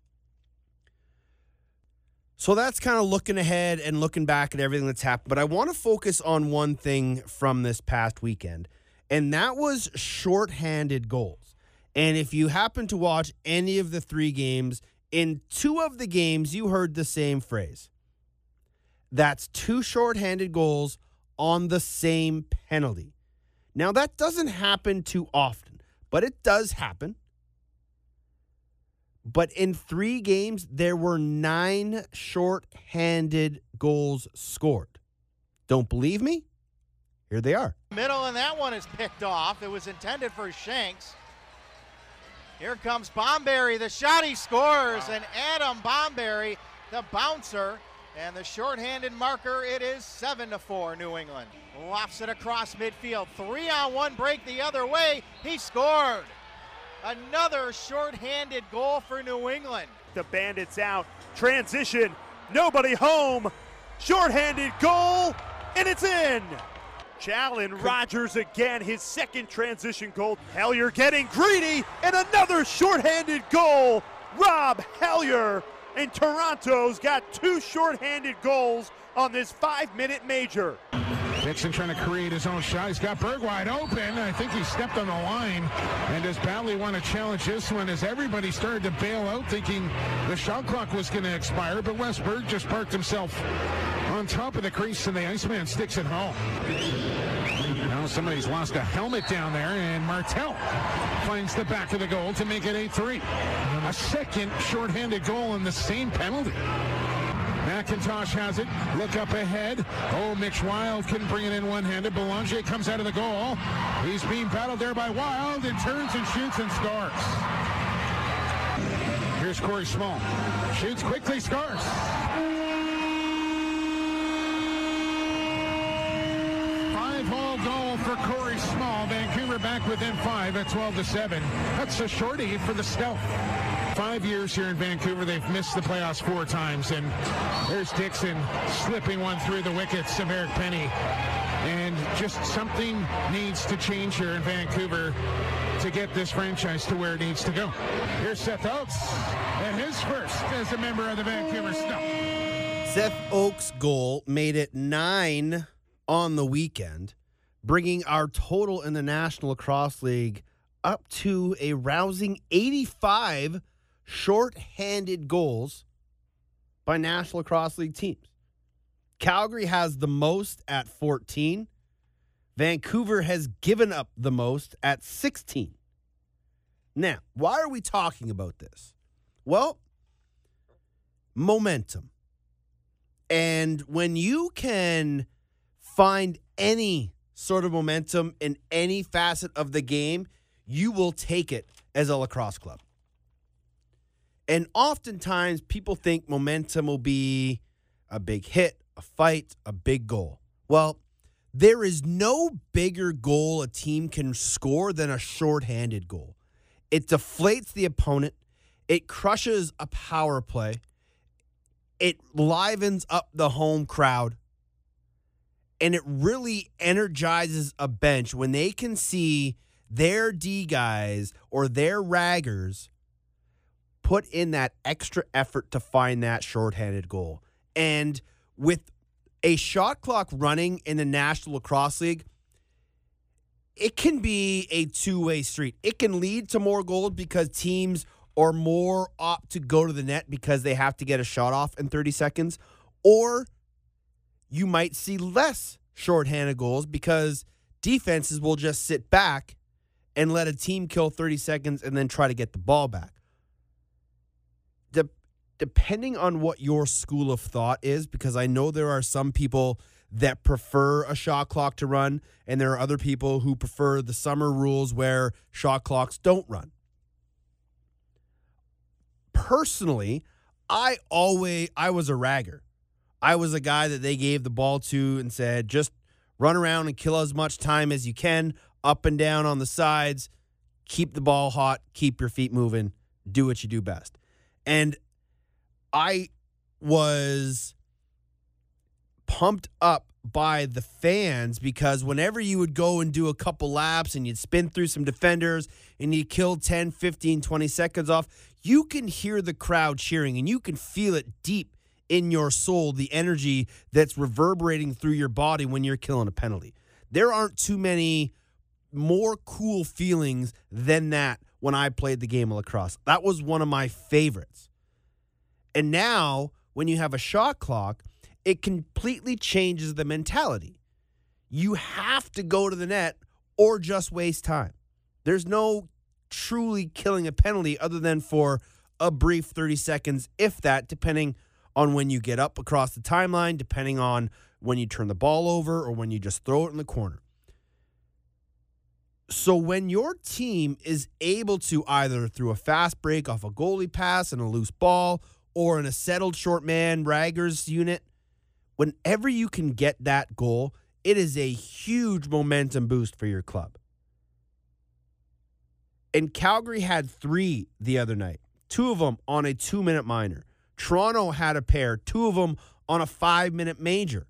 So that's kind of looking ahead and looking back at everything that's happened. But I want to focus on one thing from this past weekend, and that was shorthanded goals. And if you happen to watch any of the three games, in two of the games, you heard the same phrase. That's two shorthanded goals on the same penalty. Now, that doesn't happen too often, but it does happen. But in three games, there were nine short-handed goals scored. Don't believe me? Here they are. Middle, and that one is picked off. It was intended for Shanks. Here comes Bomberry. The shot he scores, and Adam Bomberry, the bouncer, and the shorthanded marker. It is seven to four, New England. Lofts it across midfield. Three on one break the other way. He scored. Another shorthanded goal for New England. The Bandits out. Transition. Nobody home. Shorthanded goal. And it's in. Challen Rogers again, his second transition goal. Hellier getting greedy. And another shorthanded goal. Rob Hellier. And Toronto's got two shorthanded goals on this five minute major. Dixon trying to create his own shot. He's got Berg wide open. I think he stepped on the line. And does badly want to challenge this one as everybody started to bail out thinking the shot clock was going to expire. But Wes Berg just parked himself on top of the crease and the Iceman sticks it home. Now somebody's lost a helmet down there and Martel finds the back of the goal to make it 8-3. A second shorthanded goal in the same penalty. McIntosh has it. Look up ahead. Oh, Mitch Wild can bring it in one-handed. Belanger comes out of the goal. He's being battled there by Wild and turns and shoots and scores. Here's Corey Small. Shoots quickly, scores. Goal for Corey Small. Vancouver back within five at 12 to 7. That's a shorty for the Stealth. Five years here in Vancouver, they've missed the playoffs four times, and there's Dixon slipping one through the wickets of Eric Penney. And just something needs to change here in Vancouver to get this franchise to where it needs to go. Here's Seth Oakes, and his first as a member of the Vancouver Stealth. Seth Oakes' goal made it nine on the weekend, bringing our total in the National Lacrosse League up to a rousing 85 short-handed goals by National Lacrosse League teams. Calgary has the most at 14. Vancouver has given up the most at 16. Now, why are we talking about this? Well, momentum. And when you can find any sort of momentum in any facet of the game, you will take it as a lacrosse club. And oftentimes people think momentum will be a big hit, a fight, a big goal. Well, there is no bigger goal a team can score than a shorthanded goal. It deflates the opponent, it crushes a power play, it livens up the home crowd, and it really energizes a bench when they can see their D guys or their raggers put in that extra effort to find that shorthanded goal. And with a shot clock running in the National Lacrosse League, it can be a two way street. It can lead to more goals because teams are more apt to go to the net because they have to get a shot off in 30 seconds. Or you might see less shorthanded goals because defenses will just sit back and let a team kill 30 seconds and then try to get the ball back. The, depending on what your school of thought is, because I know there are some people that prefer a shot clock to run, and there are other people who prefer the summer rules where shot clocks don't run. Personally, I always I was a ragger. I was a guy that they gave the ball to and said, just run around and kill as much time as you can, up and down on the sides, keep the ball hot, keep your feet moving, do what you do best. And I was pumped up by the fans because whenever you would go and do a couple laps and you'd spin through some defenders and you kill 10, 15, 20 seconds off, you can hear the crowd cheering and you can feel it deep in your soul, the energy that's reverberating through your body when you're killing a penalty. There aren't too many more cool feelings than that when I played the game of lacrosse. That was one of my favorites. And now, when you have a shot clock, it completely changes the mentality. You have to go to the net or just waste time. There's no truly killing a penalty other than for a brief 30 seconds, if that, depending on when you get up across the timeline, depending on when you turn the ball over or when you just throw it in the corner. So when your team is able to either through a fast break off a goalie pass and a loose ball or in a settled short man raggers unit, whenever you can get that goal, it is a huge momentum boost for your club. And Calgary had three the other night, two of them on a two minute minor. Toronto had a pair, two of them on a five minute major.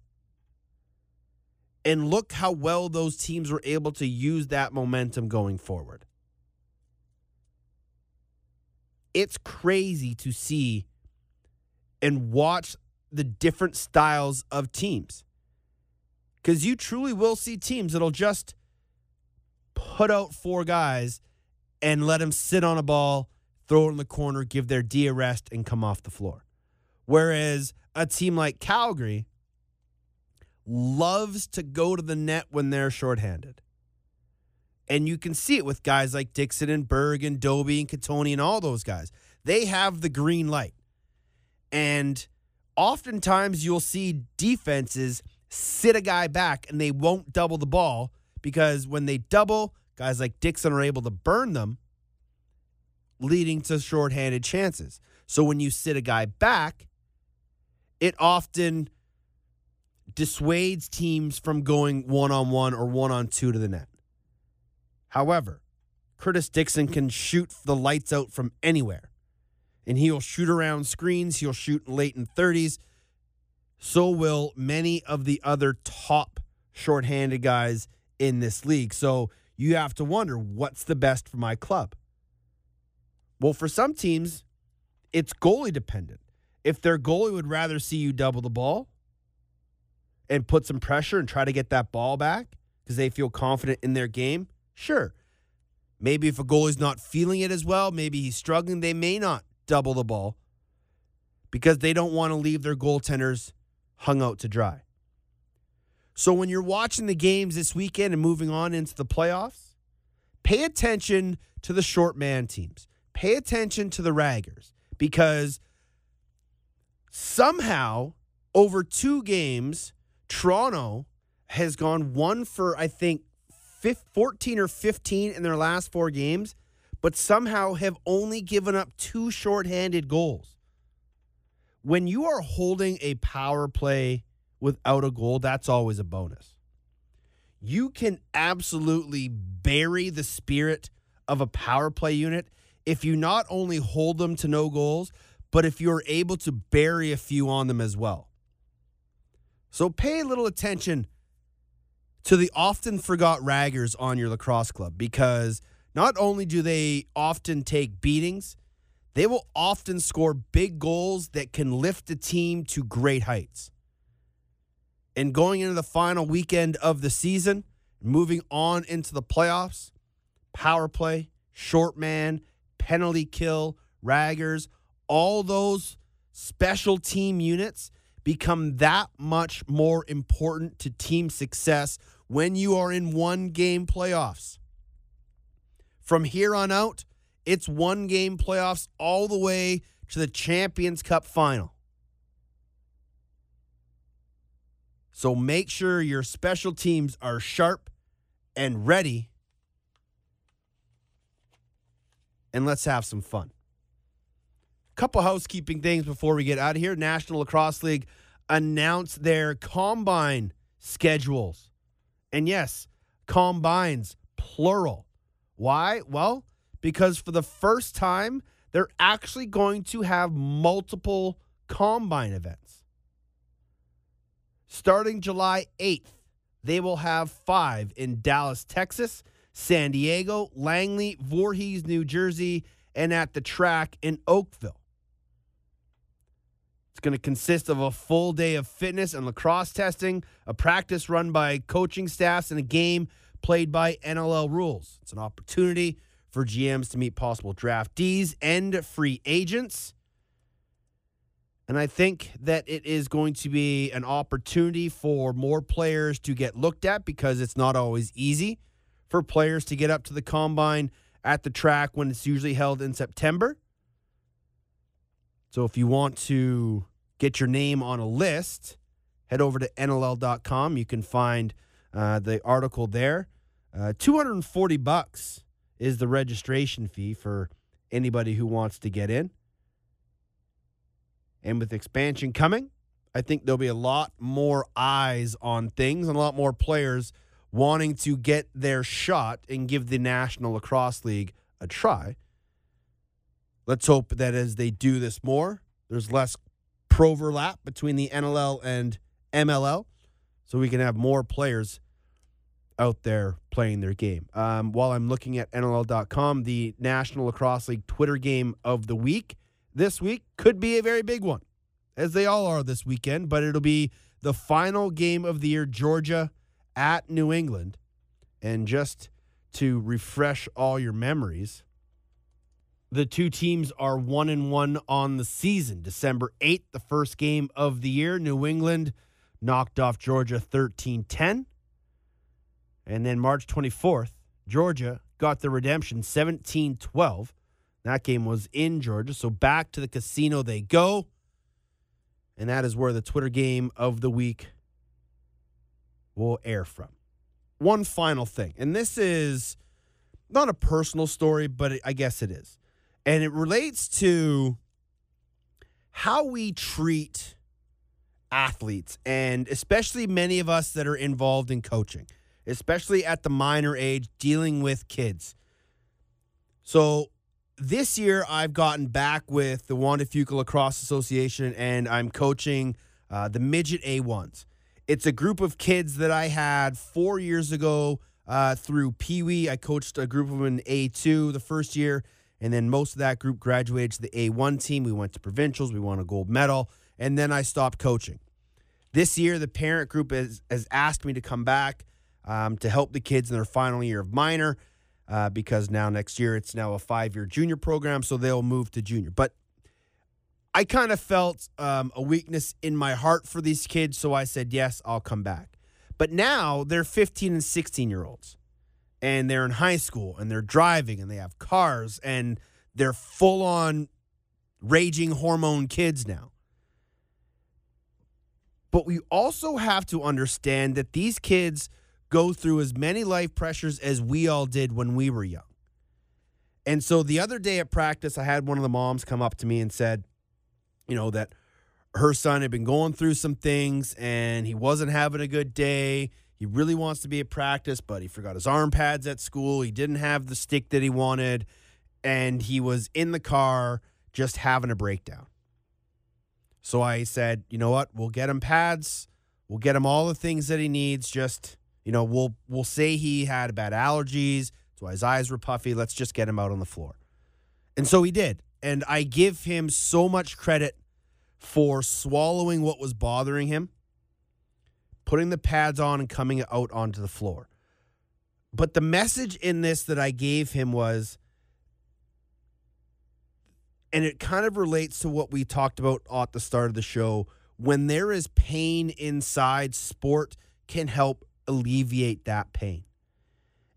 And look how well those teams were able to use that momentum going forward. It's crazy to see and watch the different styles of teams. Because you truly will see teams that'll just put out four guys and let them sit on a ball, throw it in the corner, give their D a rest, and come off the floor. Whereas a team like Calgary loves to go to the net when they're shorthanded. And you can see it with guys like Dixon and Berg and Dobbie and Cattoni and all those guys. They have the green light. And oftentimes you'll see defenses sit a guy back and they won't double the ball because when they double, guys like Dixon are able to burn them, leading to shorthanded chances. So when you sit a guy back, it often dissuades teams from going one on one or one on two to the net. However, Curtis Dixon can shoot the lights out from anywhere. And he'll shoot around screens, he'll shoot late in 30s. So will many of the other top shorthanded guys in this league. So you have to wonder what's the best for my club? Well, for some teams, it's goalie dependent. If their goalie would rather see you double the ball and put some pressure and try to get that ball back because they feel confident in their game, sure. Maybe if a goalie's not feeling it as well, maybe he's struggling, they may not double the ball because they don't want to leave their goaltenders hung out to dry. So when you're watching the games this weekend and moving on into the playoffs, pay attention to the short man teams. Pay attention to the raggers because somehow over two games, Toronto has gone one for, I think, 14 or 15 in their last four games, but somehow have only given up two shorthanded goals. When you are holding a power play without a goal, that's always a bonus. You can absolutely bury the spirit of a power play unit if you not only hold them to no goals, but if you're able to bury a few on them as well. So pay a little attention to the often forgot raggers on your lacrosse club because not only do they often take beatings, they will often score big goals that can lift the team to great heights. And going into the final weekend of the season, moving on into the playoffs, power play, short man, penalty kill, raggers, all those special team units become that much more important to team success when you are in one game playoffs. From here on out, it's one game playoffs all the way to the Champions Cup final. So make sure your special teams are sharp and ready. And let's have some fun. Couple housekeeping things before we get out of here. National Lacrosse League announced their combine schedules. And yes, combines, plural. Why? Well, because for the first time, they're actually going to have multiple combine events. Starting July 8th, they will have five in Dallas, Texas, San Diego, Langley, Voorhees, New Jersey, and at the track in Oakville. It's going to consist of a full day of fitness and lacrosse testing, a practice run by coaching staffs, and a game played by NLL rules. It's an opportunity for GMs to meet possible draftees and free agents. And I think that it is going to be an opportunity for more players to get looked at because it's not always easy for players to get up to the combine at the track when it's usually held in September. So if you want to get your name on a list, head over to NLL.com. You can find uh, the article there. Uh, 240 bucks is the registration fee for anybody who wants to get in. And with expansion coming, I think there'll be a lot more eyes on things and a lot more players wanting to get their shot and give the National Lacrosse League a try. Let's hope that as they do this more, there's less overlap between the NLL and MLL so we can have more players out there playing their game. Um, while I'm looking at NLL.com, the National Lacrosse League Twitter game of the week this week could be a very big one, as they all are this weekend, but it'll be the final game of the year, Georgia at New England. And just to refresh all your memories, the two teams are one and one on the season. December 8th, the first game of the year, New England knocked off Georgia 13 10. And then March 24th, Georgia got the redemption 17 12. That game was in Georgia. So back to the casino they go. And that is where the Twitter game of the week will air from. One final thing, and this is not a personal story, but I guess it is. And it relates to how we treat athletes, and especially many of us that are involved in coaching, especially at the minor age, dealing with kids. So this year, I've gotten back with the Juan de Fuca Lacrosse Association, and I'm coaching uh, the midget A1s. It's a group of kids that I had four years ago uh, through Pee Wee. I coached a group of them in A2 the first year, and then most of that group graduated to the A1 team. We went to provincials, we won a gold medal, and then I stopped coaching. This year, the parent group has, has asked me to come back um, to help the kids in their final year of minor uh, because now next year it's now a five year junior program, so they'll move to junior. But I kind of felt um, a weakness in my heart for these kids, so I said, yes, I'll come back. But now they're 15 and 16 year olds, and they're in high school, and they're driving, and they have cars, and they're full on raging hormone kids now. But we also have to understand that these kids go through as many life pressures as we all did when we were young. And so the other day at practice, I had one of the moms come up to me and said, you know, that her son had been going through some things and he wasn't having a good day. He really wants to be at practice, but he forgot his arm pads at school. He didn't have the stick that he wanted. And he was in the car just having a breakdown. So I said, you know what? We'll get him pads. We'll get him all the things that he needs. Just, you know, we'll we'll say he had bad allergies. That's why his eyes were puffy. Let's just get him out on the floor. And so he did. And I give him so much credit for swallowing what was bothering him, putting the pads on, and coming out onto the floor. But the message in this that I gave him was, and it kind of relates to what we talked about at the start of the show. When there is pain inside, sport can help alleviate that pain.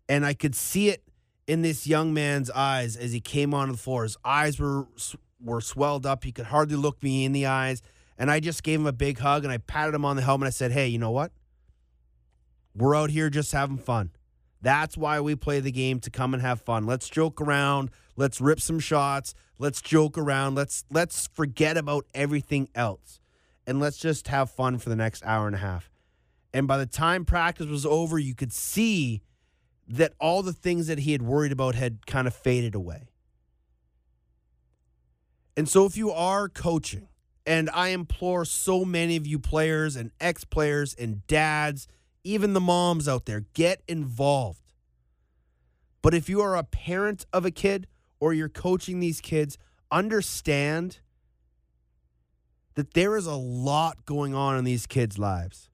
And I could see it in this young man's eyes as he came onto the floor. His eyes were were swelled up. He could hardly look me in the eyes. And I just gave him a big hug and I patted him on the helmet. I said, Hey, you know what? We're out here just having fun. That's why we play the game to come and have fun. Let's joke around. Let's rip some shots. Let's joke around. Let's let's forget about everything else. And let's just have fun for the next hour and a half. And by the time practice was over, you could see that all the things that he had worried about had kind of faded away. And so if you are coaching, and I implore so many of you players and ex players and dads, even the moms out there, get involved. But if you are a parent of a kid or you're coaching these kids, understand that there is a lot going on in these kids' lives.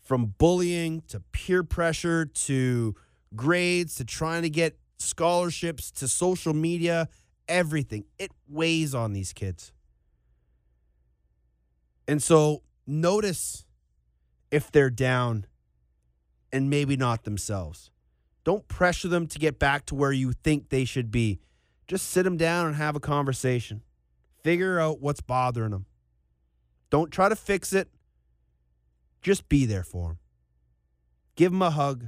From bullying to peer pressure to grades to trying to get scholarships to social media, everything. It weighs on these kids. And so notice if they're down and maybe not themselves. Don't pressure them to get back to where you think they should be. Just sit them down and have a conversation. Figure out what's bothering them. Don't try to fix it. Just be there for them. Give them a hug.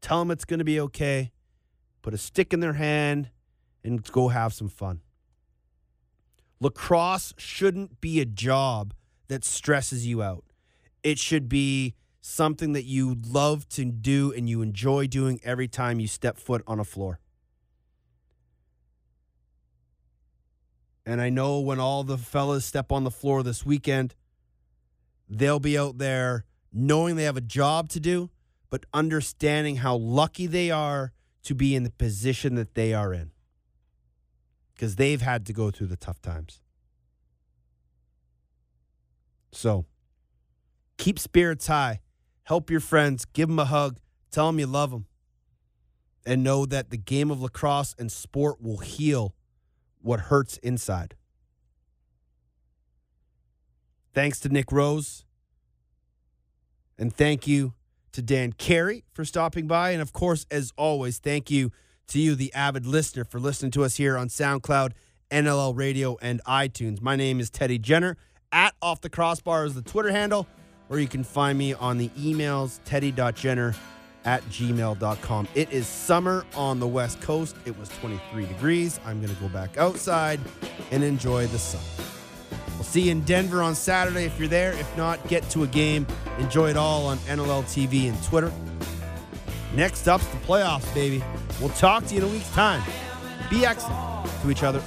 Tell them it's going to be okay. Put a stick in their hand and go have some fun. Lacrosse shouldn't be a job that stresses you out. It should be something that you love to do and you enjoy doing every time you step foot on a floor. And I know when all the fellas step on the floor this weekend, they'll be out there knowing they have a job to do, but understanding how lucky they are to be in the position that they are in because they've had to go through the tough times. So keep spirits high, help your friends, give them a hug, tell them you love them, and know that the game of lacrosse and sport will heal what hurts inside. Thanks to Nick Rose. And thank you to Dan Carey for stopping by. And of course, as always, thank you to you, the avid listener, for listening to us here on SoundCloud, NLL Radio, and iTunes. My name is Teddy Jenner. At Off the Crossbar is the Twitter handle, or you can find me on the emails, teddy.jenner at gmail.com. It is summer on the West Coast. It was 23 degrees. I'm going to go back outside and enjoy the sun. We'll see you in Denver on Saturday if you're there. If not, get to a game. Enjoy it all on NLL TV and Twitter. Next up's the playoffs, baby. We'll talk to you in a week's time. Be excellent to each other.